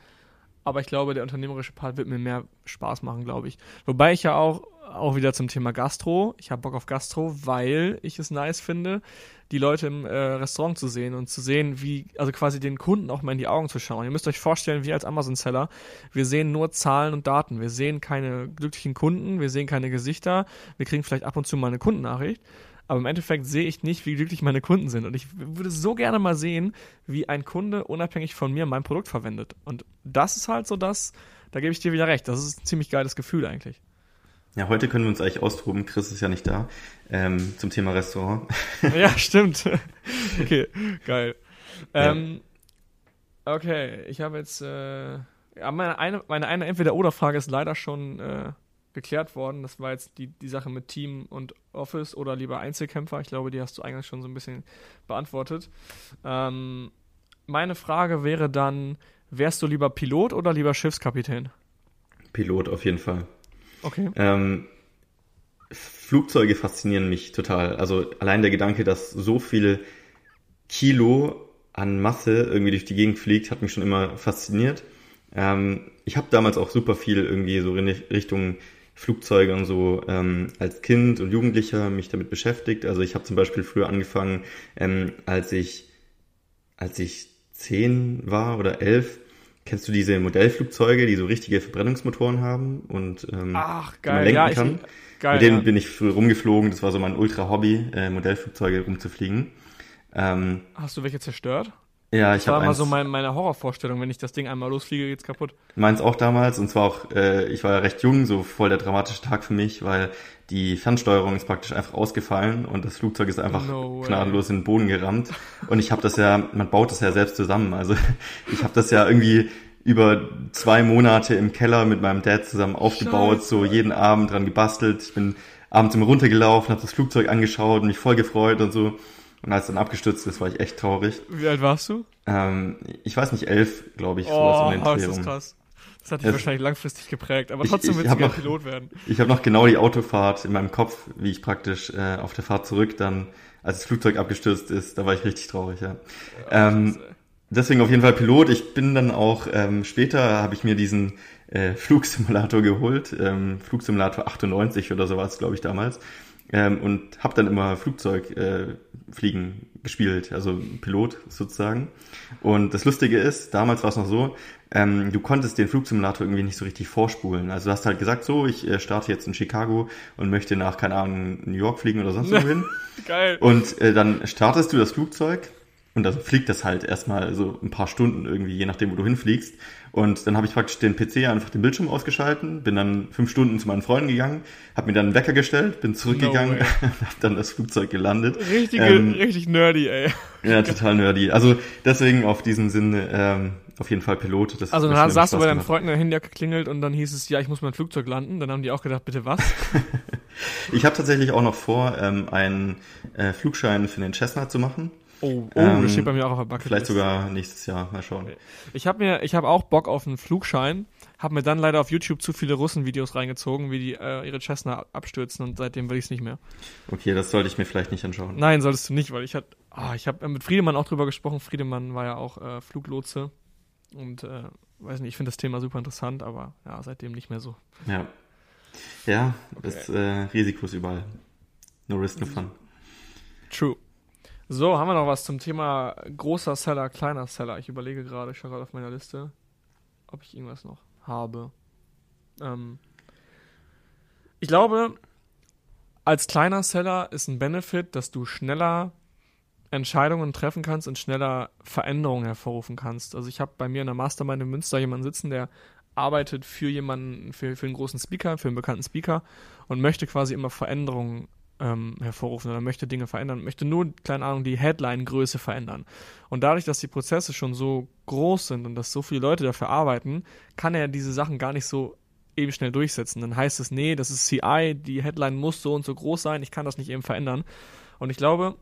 Aber ich glaube, der unternehmerische Part wird mir mehr Spaß machen, glaube ich. Wobei ich ja auch, auch wieder zum Thema Gastro, ich habe Bock auf Gastro, weil ich es nice finde, die Leute im äh, Restaurant zu sehen und zu sehen, wie, also quasi den Kunden auch mal in die Augen zu schauen. Ihr müsst euch vorstellen, wir als Amazon-Seller, wir sehen nur Zahlen und Daten. Wir sehen keine glücklichen Kunden, wir sehen keine Gesichter, wir kriegen vielleicht ab und zu mal eine Kundennachricht aber im Endeffekt sehe ich nicht, wie glücklich meine Kunden sind. Und ich würde so gerne mal sehen, wie ein Kunde unabhängig von mir mein Produkt verwendet. Und das ist halt so das, da gebe ich dir wieder recht. Das ist ein ziemlich geiles Gefühl eigentlich. Ja, heute können wir uns eigentlich austoben. Chris ist ja nicht da. Ähm, zum Thema Restaurant. ja, stimmt. okay, geil. Ähm, okay, ich habe jetzt. Äh, meine eine, meine eine Entweder-Oder-Frage ist leider schon äh, geklärt worden. Das war jetzt die, die Sache mit Team und Office oder lieber Einzelkämpfer. Ich glaube, die hast du eigentlich schon so ein bisschen beantwortet. Ähm, meine Frage wäre dann, wärst du lieber Pilot oder lieber Schiffskapitän? Pilot auf jeden Fall. Okay. Ähm, Flugzeuge faszinieren mich total. Also allein der Gedanke, dass so viel Kilo an Masse irgendwie durch die Gegend fliegt, hat mich schon immer fasziniert. Ähm, ich habe damals auch super viel irgendwie so in Richtung Flugzeuge und so ähm, als Kind und Jugendlicher mich damit beschäftigt. Also ich habe zum Beispiel früher angefangen, ähm, als ich als ich zehn war oder elf, kennst du diese Modellflugzeuge, die so richtige Verbrennungsmotoren haben und ähm, Ach, geil. man lenken ja, kann. Ich, geil, Mit denen ja. bin ich früher rumgeflogen. Das war so mein Ultra-Hobby, äh, Modellflugzeuge rumzufliegen. Ähm, Hast du welche zerstört? Ja, ich habe. Das war immer so mein, meine Horrorvorstellung, wenn ich das Ding einmal losfliege, geht's kaputt. Meins auch damals und zwar auch, äh, ich war ja recht jung, so voll der dramatische Tag für mich, weil die Fernsteuerung ist praktisch einfach ausgefallen und das Flugzeug ist einfach no gnadenlos in den Boden gerammt. Und ich habe das ja, man baut das ja selbst zusammen. Also ich habe das ja irgendwie über zwei Monate im Keller mit meinem Dad zusammen aufgebaut, Scheiße. so jeden Abend dran gebastelt. Ich bin abends immer runtergelaufen, habe das Flugzeug angeschaut und mich voll gefreut und so. Und als es dann abgestürzt ist, war ich echt traurig. Wie alt warst du? Ähm, ich weiß nicht, elf, glaube ich, sowas oh, um den Dreh. Das ist krass. Das hat dich es, wahrscheinlich langfristig geprägt, aber trotzdem willst du Pilot werden. Ich habe noch genau die Autofahrt in meinem Kopf, wie ich praktisch äh, auf der Fahrt zurück dann, als das Flugzeug abgestürzt ist, da war ich richtig traurig, ja. ja ähm, deswegen auf jeden Fall Pilot. Ich bin dann auch, ähm, später habe ich mir diesen äh, Flugsimulator geholt, ähm, Flugsimulator 98 oder so war es, glaube ich, damals ähm, und habe dann immer Flugzeugfliegen äh, fliegen gespielt, also Pilot sozusagen. Und das Lustige ist, damals war es noch so, ähm, du konntest den Flugsimulator irgendwie nicht so richtig vorspulen. Also du hast halt gesagt, so, ich äh, starte jetzt in Chicago und möchte nach, keine Ahnung, New York fliegen oder sonst wohin. Geil. Und äh, dann startest du das Flugzeug Und dann fliegt das halt erstmal so ein paar Stunden irgendwie, je nachdem, wo du hinfliegst. Und dann habe ich praktisch den PC einfach den Bildschirm ausgeschalten, bin dann fünf Stunden zu meinen Freunden gegangen, habe mir dann einen Wecker gestellt, bin zurückgegangen, no habe dann das Flugzeug gelandet. Richtige, ähm, richtig nerdy, ey. Ja, total nerdy. Also deswegen auf diesen Sinne ähm, auf jeden Fall Pilot. Das also dann saß du bei deinen Freunden, dein Handy geklingelt und dann hieß es, ja, ich muss mein Flugzeug landen. Dann haben die auch gedacht, bitte was? ich habe tatsächlich auch noch vor, ähm, einen äh, Flugschein für den Cessna zu machen. Oh, oh ähm, das steht bei mir auch auf der Bucketlist. Vielleicht sogar nächstes Jahr, mal schauen. Ich habe mir, ich habe auch Bock auf einen Flugschein, habe mir dann leider auf YouTube zu viele Russen-Videos reingezogen, wie die äh, ihre Cessna abstürzen und seitdem will ich es nicht mehr. Okay, das sollte ich mir vielleicht nicht anschauen. Nein, solltest du nicht, weil ich hatte, oh, ich habe mit Friedemann auch drüber gesprochen. Friedemann war ja auch äh, Fluglotse und äh, weiß nicht, ich finde das Thema super interessant, aber ja, seitdem nicht mehr so. Ja. Ja, okay. das äh, Risiko ist überall. No risk, no fun. True. So, haben wir noch was zum Thema großer Seller, kleiner Seller? Ich überlege gerade, ich schaue gerade auf meiner Liste, ob ich irgendwas noch habe. Ähm, ich glaube, als kleiner Seller ist ein Benefit, dass du schneller Entscheidungen treffen kannst und schneller Veränderungen hervorrufen kannst. Also ich habe bei mir in der Mastermind in Münster jemanden sitzen, der arbeitet für jemanden, für, für einen großen Speaker, für einen bekannten Speaker und möchte quasi immer Veränderungen ähm, hervorrufen oder möchte Dinge verändern, möchte nur, keine Ahnung, die Headline-Größe verändern. Und dadurch, dass die Prozesse schon so groß sind und dass so viele Leute dafür arbeiten, kann er diese Sachen gar nicht so eben schnell durchsetzen. Dann heißt es, nee, das ist CI, die Headline muss so und so groß sein, ich kann das nicht eben verändern. Und ich glaube,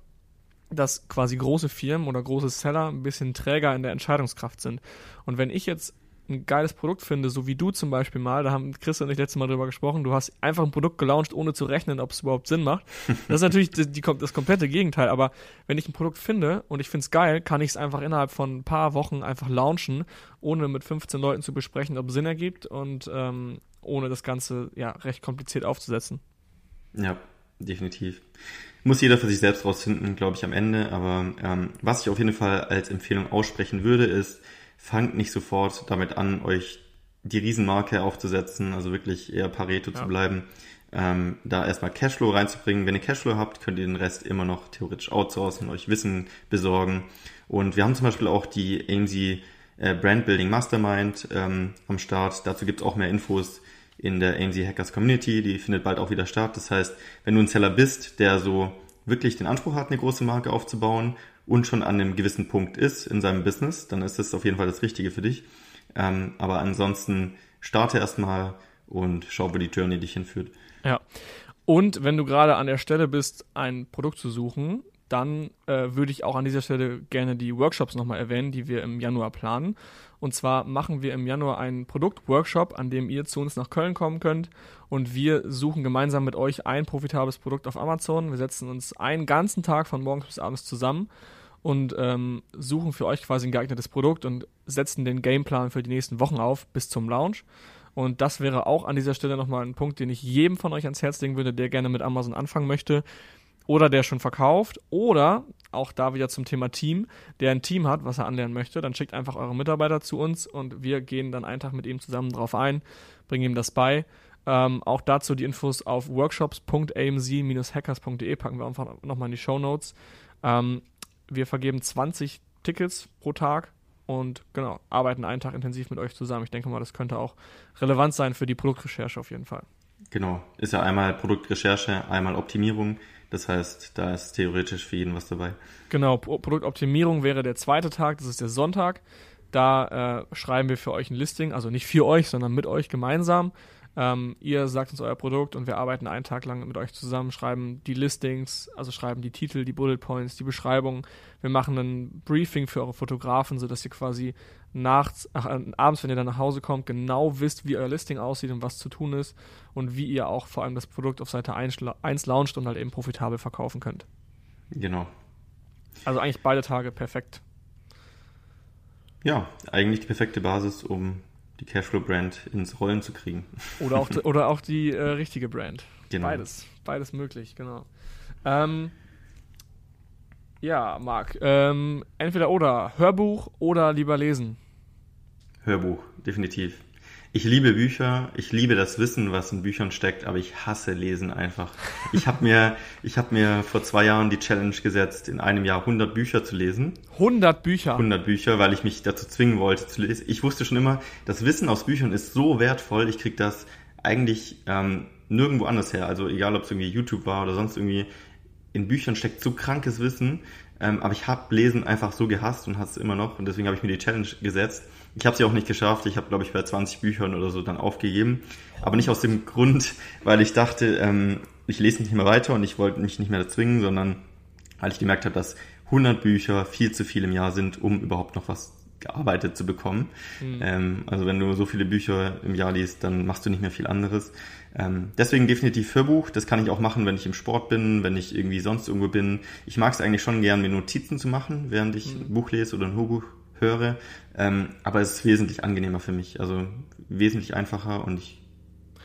dass quasi große Firmen oder große Seller ein bisschen träger in der Entscheidungskraft sind. Und wenn ich jetzt ein geiles Produkt finde, so wie du zum Beispiel mal, da haben Chris und ich letztes Mal drüber gesprochen, du hast einfach ein Produkt gelauncht, ohne zu rechnen, ob es überhaupt Sinn macht. Das ist natürlich die, die, das komplette Gegenteil, aber wenn ich ein Produkt finde und ich finde es geil, kann ich es einfach innerhalb von ein paar Wochen einfach launchen, ohne mit 15 Leuten zu besprechen, ob es Sinn ergibt und ähm, ohne das Ganze ja recht kompliziert aufzusetzen. Ja, definitiv. Muss jeder für sich selbst rausfinden, glaube ich, am Ende. Aber ähm, was ich auf jeden Fall als Empfehlung aussprechen würde, ist, fangt nicht sofort damit an, euch die Riesenmarke aufzusetzen, also wirklich eher Pareto ja. zu bleiben. Ähm, da erstmal Cashflow reinzubringen. Wenn ihr Cashflow habt, könnt ihr den Rest immer noch theoretisch outsourcen, euch Wissen besorgen. Und wir haben zum Beispiel auch die AMZ äh, Brand Building Mastermind ähm, am Start. Dazu gibt es auch mehr Infos in der AMZ Hackers Community. Die findet bald auch wieder statt. Das heißt, wenn du ein Seller bist, der so wirklich den Anspruch hat, eine große Marke aufzubauen und schon an einem gewissen Punkt ist in seinem Business, dann ist das auf jeden Fall das Richtige für dich. Ähm, aber ansonsten starte erstmal und schau, wo die Journey dich hinführt. Ja. Und wenn du gerade an der Stelle bist, ein Produkt zu suchen, dann äh, würde ich auch an dieser Stelle gerne die Workshops nochmal erwähnen, die wir im Januar planen. Und zwar machen wir im Januar einen Produktworkshop, an dem ihr zu uns nach Köln kommen könnt und wir suchen gemeinsam mit euch ein profitables Produkt auf Amazon. Wir setzen uns einen ganzen Tag von morgens bis abends zusammen und ähm, suchen für euch quasi ein geeignetes Produkt und setzen den Gameplan für die nächsten Wochen auf bis zum Launch. Und das wäre auch an dieser Stelle nochmal ein Punkt, den ich jedem von euch ans Herz legen würde, der gerne mit Amazon anfangen möchte oder der schon verkauft oder auch da wieder zum Thema Team, der ein Team hat, was er anlernen möchte, dann schickt einfach eure Mitarbeiter zu uns und wir gehen dann einen Tag mit ihm zusammen drauf ein, bringen ihm das bei. Ähm, auch dazu die Infos auf workshops.amz-hackers.de packen wir einfach nochmal in die Show Notes. Ähm, wir vergeben 20 Tickets pro Tag und genau, arbeiten einen Tag intensiv mit euch zusammen. Ich denke mal, das könnte auch relevant sein für die Produktrecherche auf jeden Fall. Genau, ist ja einmal Produktrecherche, einmal Optimierung. Das heißt, da ist theoretisch für jeden was dabei. Genau, Produktoptimierung wäre der zweite Tag, das ist der Sonntag. Da äh, schreiben wir für euch ein Listing, also nicht für euch, sondern mit euch gemeinsam. Ähm, ihr sagt uns euer Produkt und wir arbeiten einen Tag lang mit euch zusammen, schreiben die Listings, also schreiben die Titel, die Bullet Points, die Beschreibung. Wir machen ein Briefing für eure Fotografen, sodass ihr quasi nachts, ach, äh, abends, wenn ihr dann nach Hause kommt, genau wisst, wie euer Listing aussieht und was zu tun ist und wie ihr auch vor allem das Produkt auf Seite 1, 1 launcht und halt eben profitabel verkaufen könnt. Genau. Also eigentlich beide Tage perfekt. Ja, eigentlich die perfekte Basis, um die Cashflow-Brand ins Rollen zu kriegen. Oder auch, oder auch die äh, richtige Brand. Genau. Beides. Beides möglich, genau. Ähm, ja, Marc, ähm, entweder oder Hörbuch oder lieber lesen? Hörbuch, definitiv. Ich liebe Bücher, ich liebe das Wissen, was in Büchern steckt, aber ich hasse Lesen einfach. Ich habe mir, ich habe mir vor zwei Jahren die Challenge gesetzt, in einem Jahr 100 Bücher zu lesen. 100 Bücher? 100 Bücher, weil ich mich dazu zwingen wollte zu lesen. Ich wusste schon immer, das Wissen aus Büchern ist so wertvoll, ich krieg das eigentlich ähm, nirgendwo anders her. Also egal, ob es irgendwie YouTube war oder sonst irgendwie, in Büchern steckt so krankes Wissen, ähm, aber ich habe Lesen einfach so gehasst und hasse es immer noch und deswegen habe ich mir die Challenge gesetzt ich habe sie auch nicht geschafft. Ich habe, glaube ich, bei 20 Büchern oder so dann aufgegeben. Aber nicht aus dem Grund, weil ich dachte, ähm, ich lese nicht mehr weiter und ich wollte mich nicht mehr zwingen, sondern weil ich gemerkt habe, dass 100 Bücher viel zu viel im Jahr sind, um überhaupt noch was gearbeitet zu bekommen. Mhm. Ähm, also wenn du so viele Bücher im Jahr liest, dann machst du nicht mehr viel anderes. Ähm, deswegen definitiv Hörbuch. Das kann ich auch machen, wenn ich im Sport bin, wenn ich irgendwie sonst irgendwo bin. Ich mag es eigentlich schon gern, mir Notizen zu machen, während ich mhm. ein Buch lese oder ein Hörbuch höre. Ähm, aber es ist wesentlich angenehmer für mich. Also wesentlich einfacher und ich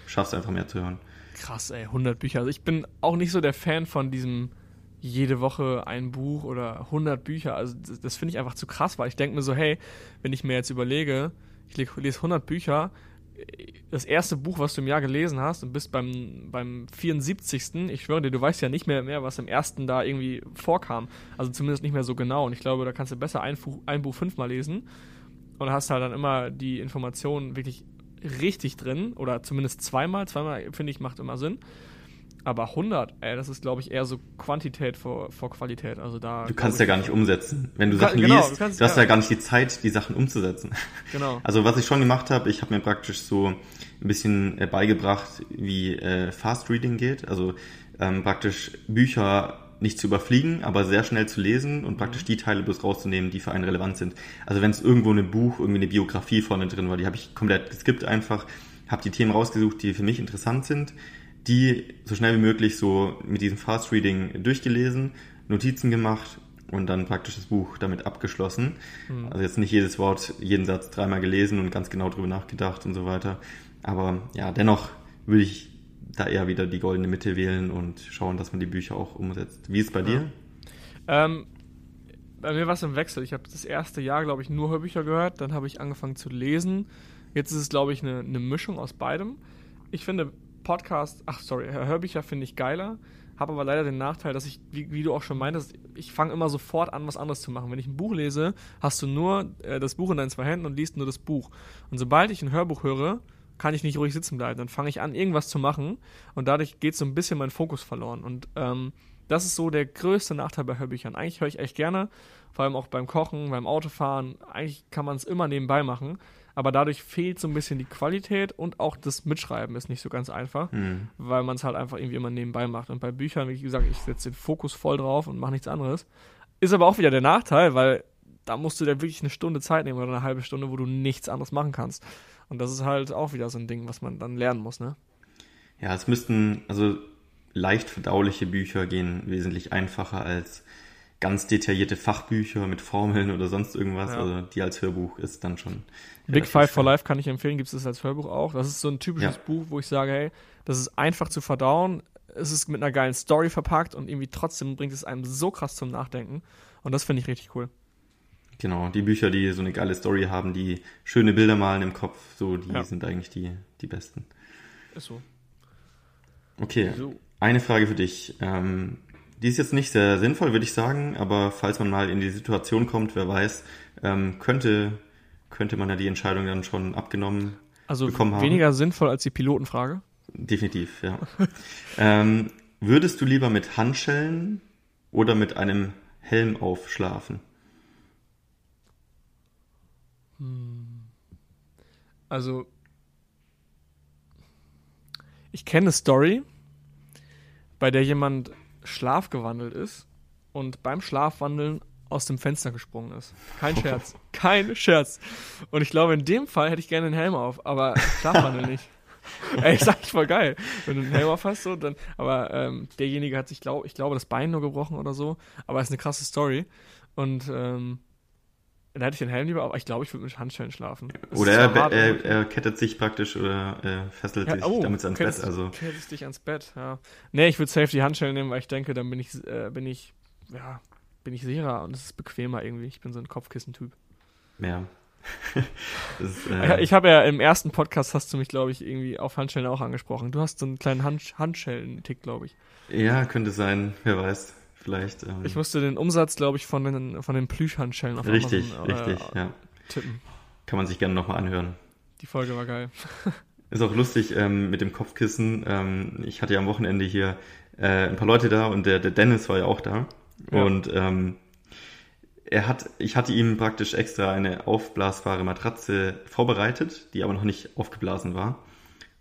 schaffe es einfach mehr zu hören. Krass, ey, 100 Bücher. Also ich bin auch nicht so der Fan von diesem jede Woche ein Buch oder 100 Bücher. Also das, das finde ich einfach zu krass, weil ich denke mir so, hey, wenn ich mir jetzt überlege, ich lese 100 Bücher, das erste Buch, was du im Jahr gelesen hast und bist beim, beim 74. Ich schwöre dir, du weißt ja nicht mehr, mehr, was im ersten da irgendwie vorkam. Also zumindest nicht mehr so genau. Und ich glaube, da kannst du besser ein, ein Buch fünfmal lesen und hast halt dann immer die Informationen wirklich richtig drin oder zumindest zweimal. Zweimal, finde ich, macht immer Sinn. Aber 100, ey, das ist, glaube ich, eher so Quantität vor, vor Qualität. Also da. Du kannst ja gar nicht umsetzen. Wenn du Sachen genau, liest, du, kannst, du hast ja. ja gar nicht die Zeit, die Sachen umzusetzen. Genau. Also was ich schon gemacht habe, ich habe mir praktisch so ein bisschen äh, beigebracht, wie äh, Fast Reading geht. Also ähm, praktisch Bücher nicht zu überfliegen, aber sehr schnell zu lesen und praktisch mhm. die Teile bloß rauszunehmen, die für einen relevant sind. Also wenn es irgendwo ein Buch, irgendwie eine Biografie vorne drin war, die habe ich komplett geskippt einfach, habe die Themen rausgesucht, die für mich interessant sind die so schnell wie möglich so mit diesem Fast Reading durchgelesen, Notizen gemacht und dann praktisch das Buch damit abgeschlossen. Mhm. Also jetzt nicht jedes Wort, jeden Satz dreimal gelesen und ganz genau drüber nachgedacht und so weiter. Aber ja, dennoch würde ich da eher wieder die goldene Mitte wählen und schauen, dass man die Bücher auch umsetzt. Wie ist es bei ja. dir? Ähm, bei mir war es im Wechsel. Ich habe das erste Jahr, glaube ich, nur Hörbücher gehört. Dann habe ich angefangen zu lesen. Jetzt ist es, glaube ich, eine, eine Mischung aus beidem. Ich finde, Podcast, ach sorry, Hörbücher finde ich geiler, habe aber leider den Nachteil, dass ich, wie, wie du auch schon meintest, ich fange immer sofort an, was anderes zu machen. Wenn ich ein Buch lese, hast du nur äh, das Buch in deinen zwei Händen und liest nur das Buch. Und sobald ich ein Hörbuch höre, kann ich nicht ruhig sitzen bleiben. Dann fange ich an, irgendwas zu machen und dadurch geht so ein bisschen mein Fokus verloren. Und ähm, das ist so der größte Nachteil bei Hörbüchern. Eigentlich höre ich echt gerne, vor allem auch beim Kochen, beim Autofahren. Eigentlich kann man es immer nebenbei machen aber dadurch fehlt so ein bisschen die Qualität und auch das Mitschreiben ist nicht so ganz einfach, mhm. weil man es halt einfach irgendwie immer nebenbei macht. Und bei Büchern, wie gesagt, ich setze den Fokus voll drauf und mache nichts anderes. Ist aber auch wieder der Nachteil, weil da musst du dir wirklich eine Stunde Zeit nehmen oder eine halbe Stunde, wo du nichts anderes machen kannst. Und das ist halt auch wieder so ein Ding, was man dann lernen muss, ne? Ja, es müssten, also leicht verdauliche Bücher gehen wesentlich einfacher als ganz detaillierte Fachbücher mit Formeln oder sonst irgendwas. Ja. Also die als Hörbuch ist dann schon. Big Five for Life kann ich empfehlen, gibt es als Hörbuch auch. Das ist so ein typisches ja. Buch, wo ich sage, hey, das ist einfach zu verdauen. Es ist mit einer geilen Story verpackt und irgendwie trotzdem bringt es einem so krass zum Nachdenken. Und das finde ich richtig cool. Genau, die Bücher, die so eine geile Story haben, die schöne Bilder malen im Kopf, so die ja. sind eigentlich die, die besten. Ist so. Okay, so. eine Frage für dich. Ähm, die ist jetzt nicht sehr sinnvoll, würde ich sagen, aber falls man mal in die Situation kommt, wer weiß, ähm, könnte, könnte man ja die Entscheidung dann schon abgenommen also bekommen haben. Also weniger sinnvoll als die Pilotenfrage? Definitiv, ja. ähm, würdest du lieber mit Handschellen oder mit einem Helm aufschlafen? Hm. Also, ich kenne eine Story, bei der jemand schlafgewandelt ist und beim Schlafwandeln aus dem Fenster gesprungen ist. Kein Scherz. Kein Scherz. Und ich glaube, in dem Fall hätte ich gerne einen Helm auf, aber Schlafwandel nicht. Ey, ist eigentlich voll geil. Wenn du einen Helm auf hast, so, dann, aber ähm, derjenige hat sich, glaub, ich glaube, das Bein nur gebrochen oder so, aber ist eine krasse Story. Und ähm, dann hätte ich den Helm lieber, aber ich glaube, ich würde mit Handschellen schlafen. Das oder er, hart, er, er, kettet sich praktisch oder er fesselt ja, sich oh, damit ans Bett. Also. Kettet dich ans Bett, ja. Nee, ich würde safe die Handschellen nehmen, weil ich denke, dann bin ich, äh, bin ich, ja, bin ich sicherer und es ist bequemer irgendwie. Ich bin so ein Kopfkissen-Typ. Ja. ist, äh, ich habe ja im ersten Podcast hast du mich, glaube ich, irgendwie auf Handschellen auch angesprochen. Du hast so einen kleinen Hand Handschellen-Tick, glaube ich. Ja, könnte sein, wer weiß. Vielleicht. Ähm, ich musste den Umsatz, glaube ich, von den, von den Plüschhandschellen auf Richtig, Amazon, äh, richtig, ja. Tippen. Kann man sich gerne nochmal anhören. Die Folge war geil. Ist auch lustig ähm, mit dem Kopfkissen. Ähm, ich hatte ja am Wochenende hier äh, ein paar Leute da und der, der Dennis war ja auch da. Ja. Und ähm, er hat, ich hatte ihm praktisch extra eine aufblasbare Matratze vorbereitet, die aber noch nicht aufgeblasen war.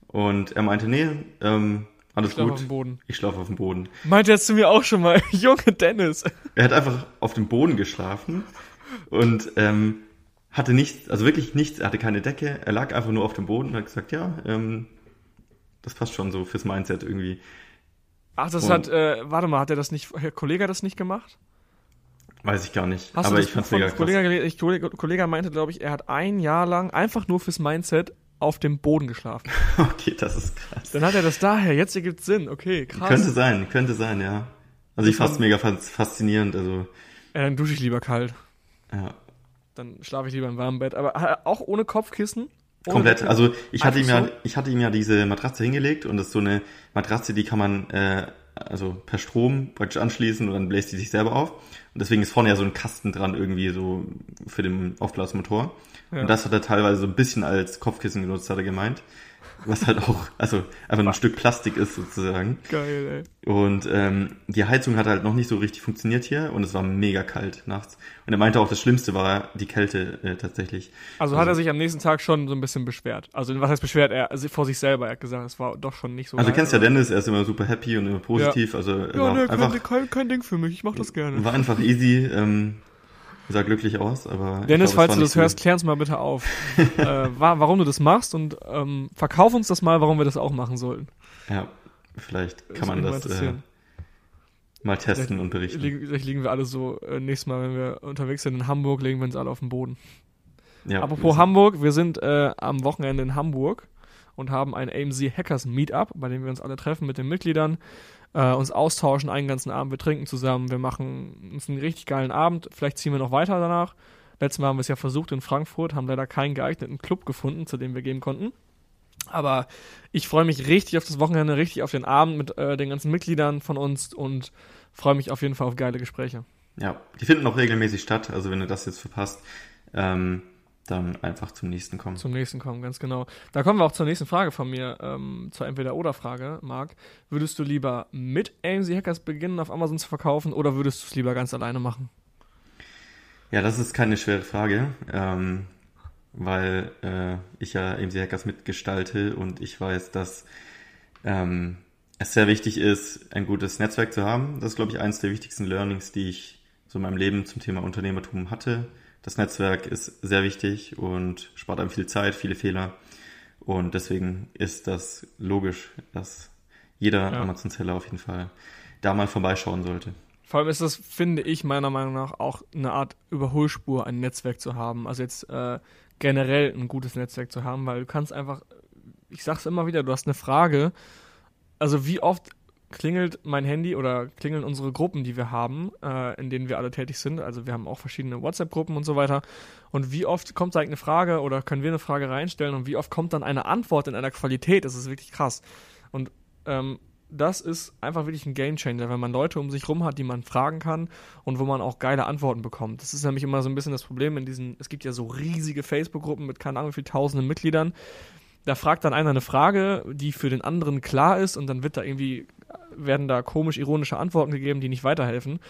Und er meinte, nee, ähm, alles ich gut. Auf dem Boden. Ich schlafe auf dem Boden. Meinte jetzt zu mir auch schon mal, Junge Dennis. Er hat einfach auf dem Boden geschlafen und ähm, hatte nichts, also wirklich nichts, er hatte keine Decke, er lag einfach nur auf dem Boden und hat gesagt, ja, ähm, das passt schon so fürs Mindset irgendwie. Ach, das und, hat, äh, warte mal, hat er das nicht, Herr Kollege das nicht gemacht? Weiß ich gar nicht. Hast aber ich fand's mega krass. Kollege, Kollege meinte, glaube ich, er hat ein Jahr lang einfach nur fürs Mindset auf dem Boden geschlafen. okay, das ist krass. Dann hat er das daher, jetzt ergibt Sinn, okay, krass. Könnte sein, könnte sein, ja. Also ich fand's mega faszinierend, also. Ja, dann dusche ich lieber kalt. Ja. Dann schlafe ich lieber im warmen Bett, aber äh, auch ohne Kopfkissen? Ohne Komplett. Kopfkissen? Also ich hatte ihm ja, ich hatte ihm ja diese Matratze hingelegt und das ist so eine Matratze, die kann man äh, also per Strom praktisch anschließen und dann bläst die sich selber auf. Und deswegen ist vorne ja so ein Kasten dran irgendwie so für den Aufblasmotor. Ja. Und das hat er teilweise so ein bisschen als Kopfkissen genutzt, hat er gemeint was halt auch, also einfach ein Stück Plastik ist sozusagen. Geil, ey. Und ähm, die Heizung hat halt noch nicht so richtig funktioniert hier und es war mega kalt nachts. Und er meinte auch, das Schlimmste war die Kälte äh, tatsächlich. Also, also, hat er sich am nächsten Tag schon so ein bisschen beschwert. Also was heißt beschwert? Er also vor sich selber, er hat gesagt, es war doch schon nicht so. Also du kennst ja Dennis, er ist immer super happy und immer positiv. Ja. Also ja, ne, einfach, kein, kein Ding für mich, ich mach das gerne. War einfach easy. Ähm, sah glücklich aus, aber. Dennis, glaub, falls du das hörst, klär uns mal bitte auf, äh, warum du das machst und ähm, verkauf uns das mal, warum wir das auch machen sollten. Ja, vielleicht kann man das äh, mal testen vielleicht, und berichten. Vielleicht liegen wir alle so, äh, nächstes Mal, wenn wir unterwegs sind in Hamburg, legen wir uns alle auf den Boden. Ja, Apropos wir Hamburg, wir sind äh, am Wochenende in Hamburg und haben ein AMZ Hackers Meetup, bei dem wir uns alle treffen mit den Mitgliedern äh, uns austauschen einen ganzen Abend. Wir trinken zusammen, wir machen uns einen richtig geilen Abend. Vielleicht ziehen wir noch weiter danach. Letztes Mal haben wir es ja versucht in Frankfurt, haben leider keinen geeigneten Club gefunden, zu dem wir gehen konnten. Aber ich freue mich richtig auf das Wochenende, richtig auf den Abend mit äh, den ganzen Mitgliedern von uns und freue mich auf jeden Fall auf geile Gespräche. Ja, die finden auch regelmäßig statt. Also wenn du das jetzt verpasst, ähm, dann einfach zum nächsten kommen. Zum nächsten kommen, ganz genau. Da kommen wir auch zur nächsten Frage von mir, ähm, zur Entweder-Oder-Frage, Marc. Würdest du lieber mit AMC Hackers beginnen, auf Amazon zu verkaufen, oder würdest du es lieber ganz alleine machen? Ja, das ist keine schwere Frage, ähm, weil äh, ich ja AMC Hackers mitgestalte und ich weiß, dass ähm, es sehr wichtig ist, ein gutes Netzwerk zu haben. Das ist, glaube ich, eines der wichtigsten Learnings, die ich so in meinem Leben zum Thema Unternehmertum hatte das Netzwerk ist sehr wichtig und spart einem viel Zeit, viele Fehler. Und deswegen ist das logisch, dass jeder ja. Amazon-Seller auf jeden Fall da mal vorbeischauen sollte. Vor allem ist das, finde ich, meiner Meinung nach auch eine Art Überholspur, ein Netzwerk zu haben. Also jetzt äh, generell ein gutes Netzwerk zu haben, weil du kannst einfach, ich sag's immer wieder, du hast eine Frage. Also wie oft klingelt mein Handy oder klingeln unsere Gruppen, die wir haben, äh, in denen wir alle tätig sind. Also wir haben auch verschiedene WhatsApp-Gruppen und so weiter. Und wie oft kommt da eine Frage oder können wir eine Frage reinstellen und wie oft kommt dann eine Antwort in einer Qualität? Das ist wirklich krass. Und ähm, das ist einfach wirklich ein Gamechanger, wenn man Leute um sich rum hat, die man fragen kann und wo man auch geile Antworten bekommt. Das ist nämlich immer so ein bisschen das Problem in diesen, es gibt ja so riesige Facebook-Gruppen mit keine Ahnung wie viel tausenden Mitgliedern. Da fragt dann einer eine Frage, die für den anderen klar ist und dann wird da irgendwie werden da komisch ironische Antworten gegeben, die nicht weiterhelfen.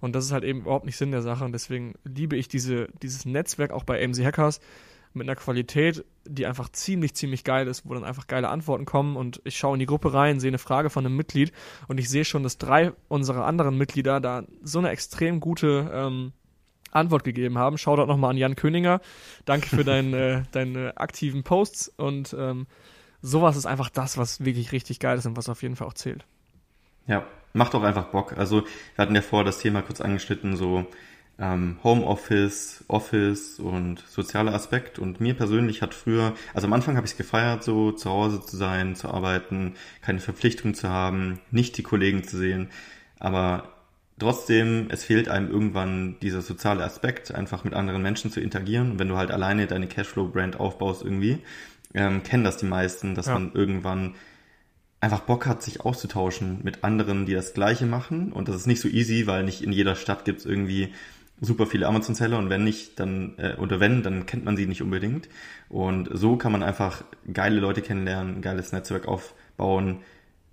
Und das ist halt eben überhaupt nicht Sinn der Sache. Und deswegen liebe ich diese, dieses Netzwerk auch bei AMC Hackers mit einer Qualität, die einfach ziemlich, ziemlich geil ist, wo dann einfach geile Antworten kommen. Und ich schaue in die Gruppe rein, sehe eine Frage von einem Mitglied und ich sehe schon, dass drei unserer anderen Mitglieder da so eine extrem gute ähm, Antwort gegeben haben. Schau dort nochmal an Jan Köninger. Danke für dein, äh, deine aktiven Posts und ähm, sowas ist einfach das, was wirklich richtig geil ist und was auf jeden Fall auch zählt. Ja, macht doch einfach Bock. Also wir hatten ja vor das Thema kurz angeschnitten, so ähm, Homeoffice, Office und sozialer Aspekt. Und mir persönlich hat früher, also am Anfang habe ich es gefeiert, so zu Hause zu sein, zu arbeiten, keine Verpflichtung zu haben, nicht die Kollegen zu sehen. Aber trotzdem, es fehlt einem irgendwann dieser soziale Aspekt, einfach mit anderen Menschen zu interagieren. Und wenn du halt alleine deine Cashflow-Brand aufbaust irgendwie, ähm, kennen das die meisten, dass ja. man irgendwann einfach Bock hat, sich auszutauschen mit anderen, die das Gleiche machen. Und das ist nicht so easy, weil nicht in jeder Stadt gibt's irgendwie super viele Amazon-Seller und wenn nicht, dann, äh, oder wenn, dann kennt man sie nicht unbedingt. Und so kann man einfach geile Leute kennenlernen, ein geiles Netzwerk aufbauen,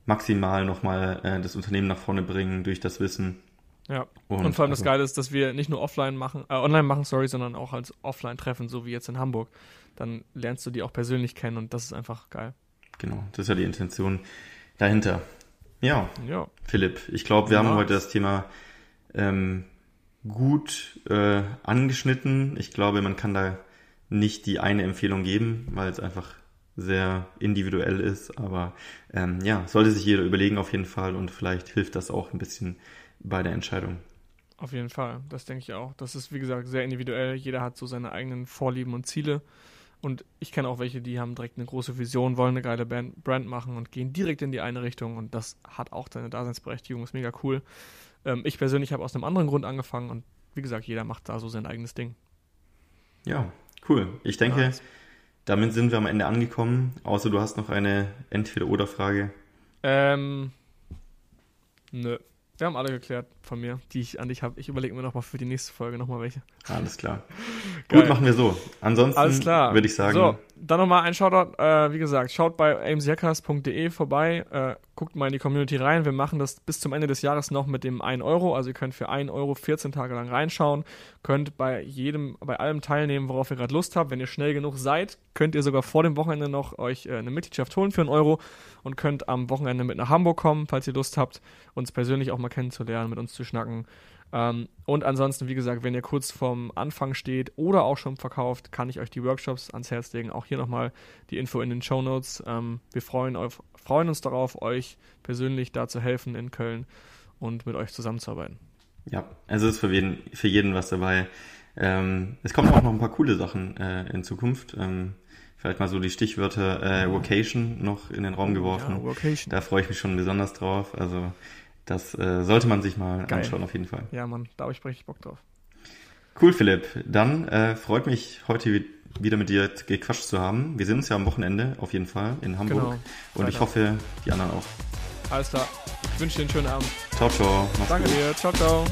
maximal nochmal äh, das Unternehmen nach vorne bringen durch das Wissen. Ja. Und, und vor allem also, das Geile ist, dass wir nicht nur offline machen, äh, online machen, sorry, sondern auch als offline treffen, so wie jetzt in Hamburg. Dann lernst du die auch persönlich kennen und das ist einfach geil. Genau, das ist ja die Intention dahinter. Ja, ja. Philipp, ich glaube, wir ja. haben heute das Thema ähm, gut äh, angeschnitten. Ich glaube, man kann da nicht die eine Empfehlung geben, weil es einfach sehr individuell ist. Aber ähm, ja, sollte sich jeder überlegen auf jeden Fall und vielleicht hilft das auch ein bisschen bei der Entscheidung. Auf jeden Fall, das denke ich auch. Das ist, wie gesagt, sehr individuell. Jeder hat so seine eigenen Vorlieben und Ziele. Und ich kenne auch welche, die haben direkt eine große Vision, wollen eine geile Band, Brand machen und gehen direkt in die eine Richtung. Und das hat auch seine Daseinsberechtigung, ist mega cool. Ähm, ich persönlich habe aus einem anderen Grund angefangen und wie gesagt, jeder macht da so sein eigenes Ding. Ja, cool. Ich denke, ja, damit sind wir am Ende angekommen. Außer du hast noch eine Entweder-Oder-Frage. Ähm, nö. Wir haben alle geklärt von mir, die ich an dich habe. Ich überlege mir nochmal für die nächste Folge nochmal welche. Alles klar. Gut, machen wir so. Ansonsten würde ich sagen. So, dann nochmal ein Shoutout. Äh, wie gesagt, schaut bei amesjackers.de vorbei. Äh, guckt mal in die Community rein. Wir machen das bis zum Ende des Jahres noch mit dem 1 Euro. Also ihr könnt für 1 Euro 14 Tage lang reinschauen. Könnt bei jedem, bei allem teilnehmen, worauf ihr gerade Lust habt. Wenn ihr schnell genug seid, könnt ihr sogar vor dem Wochenende noch euch äh, eine Mitgliedschaft holen für einen Euro und könnt am Wochenende mit nach Hamburg kommen, falls ihr Lust habt, uns persönlich auch mal kennenzulernen, mit uns zu schnacken. Ähm, und ansonsten, wie gesagt, wenn ihr kurz vorm Anfang steht oder auch schon verkauft, kann ich euch die Workshops ans Herz legen. Auch hier nochmal die Info in den Show Notes. Ähm, wir freuen, auf, freuen uns darauf, euch persönlich da zu helfen in Köln und mit euch zusammenzuarbeiten. Ja, also ist für jeden, für jeden was dabei. Ähm, es kommen auch noch ein paar coole Sachen äh, in Zukunft. Ähm, vielleicht mal so die Stichwörter äh, Vocation noch in den Raum geworfen. Ja, da freue ich mich schon besonders drauf. Also das äh, sollte man sich mal Geil. anschauen, auf jeden Fall. Ja, Mann, da habe ich richtig Bock drauf. Cool, Philipp. Dann äh, freut mich heute wieder mit dir gequatscht zu haben. Wir sehen uns ja am Wochenende auf jeden Fall in Hamburg. Genau. Und ich hoffe, die anderen auch. Alles klar. Ich wünsche dir einen schönen Abend. Ciao, ciao. Mach's Danke gut. dir. Ciao, ciao.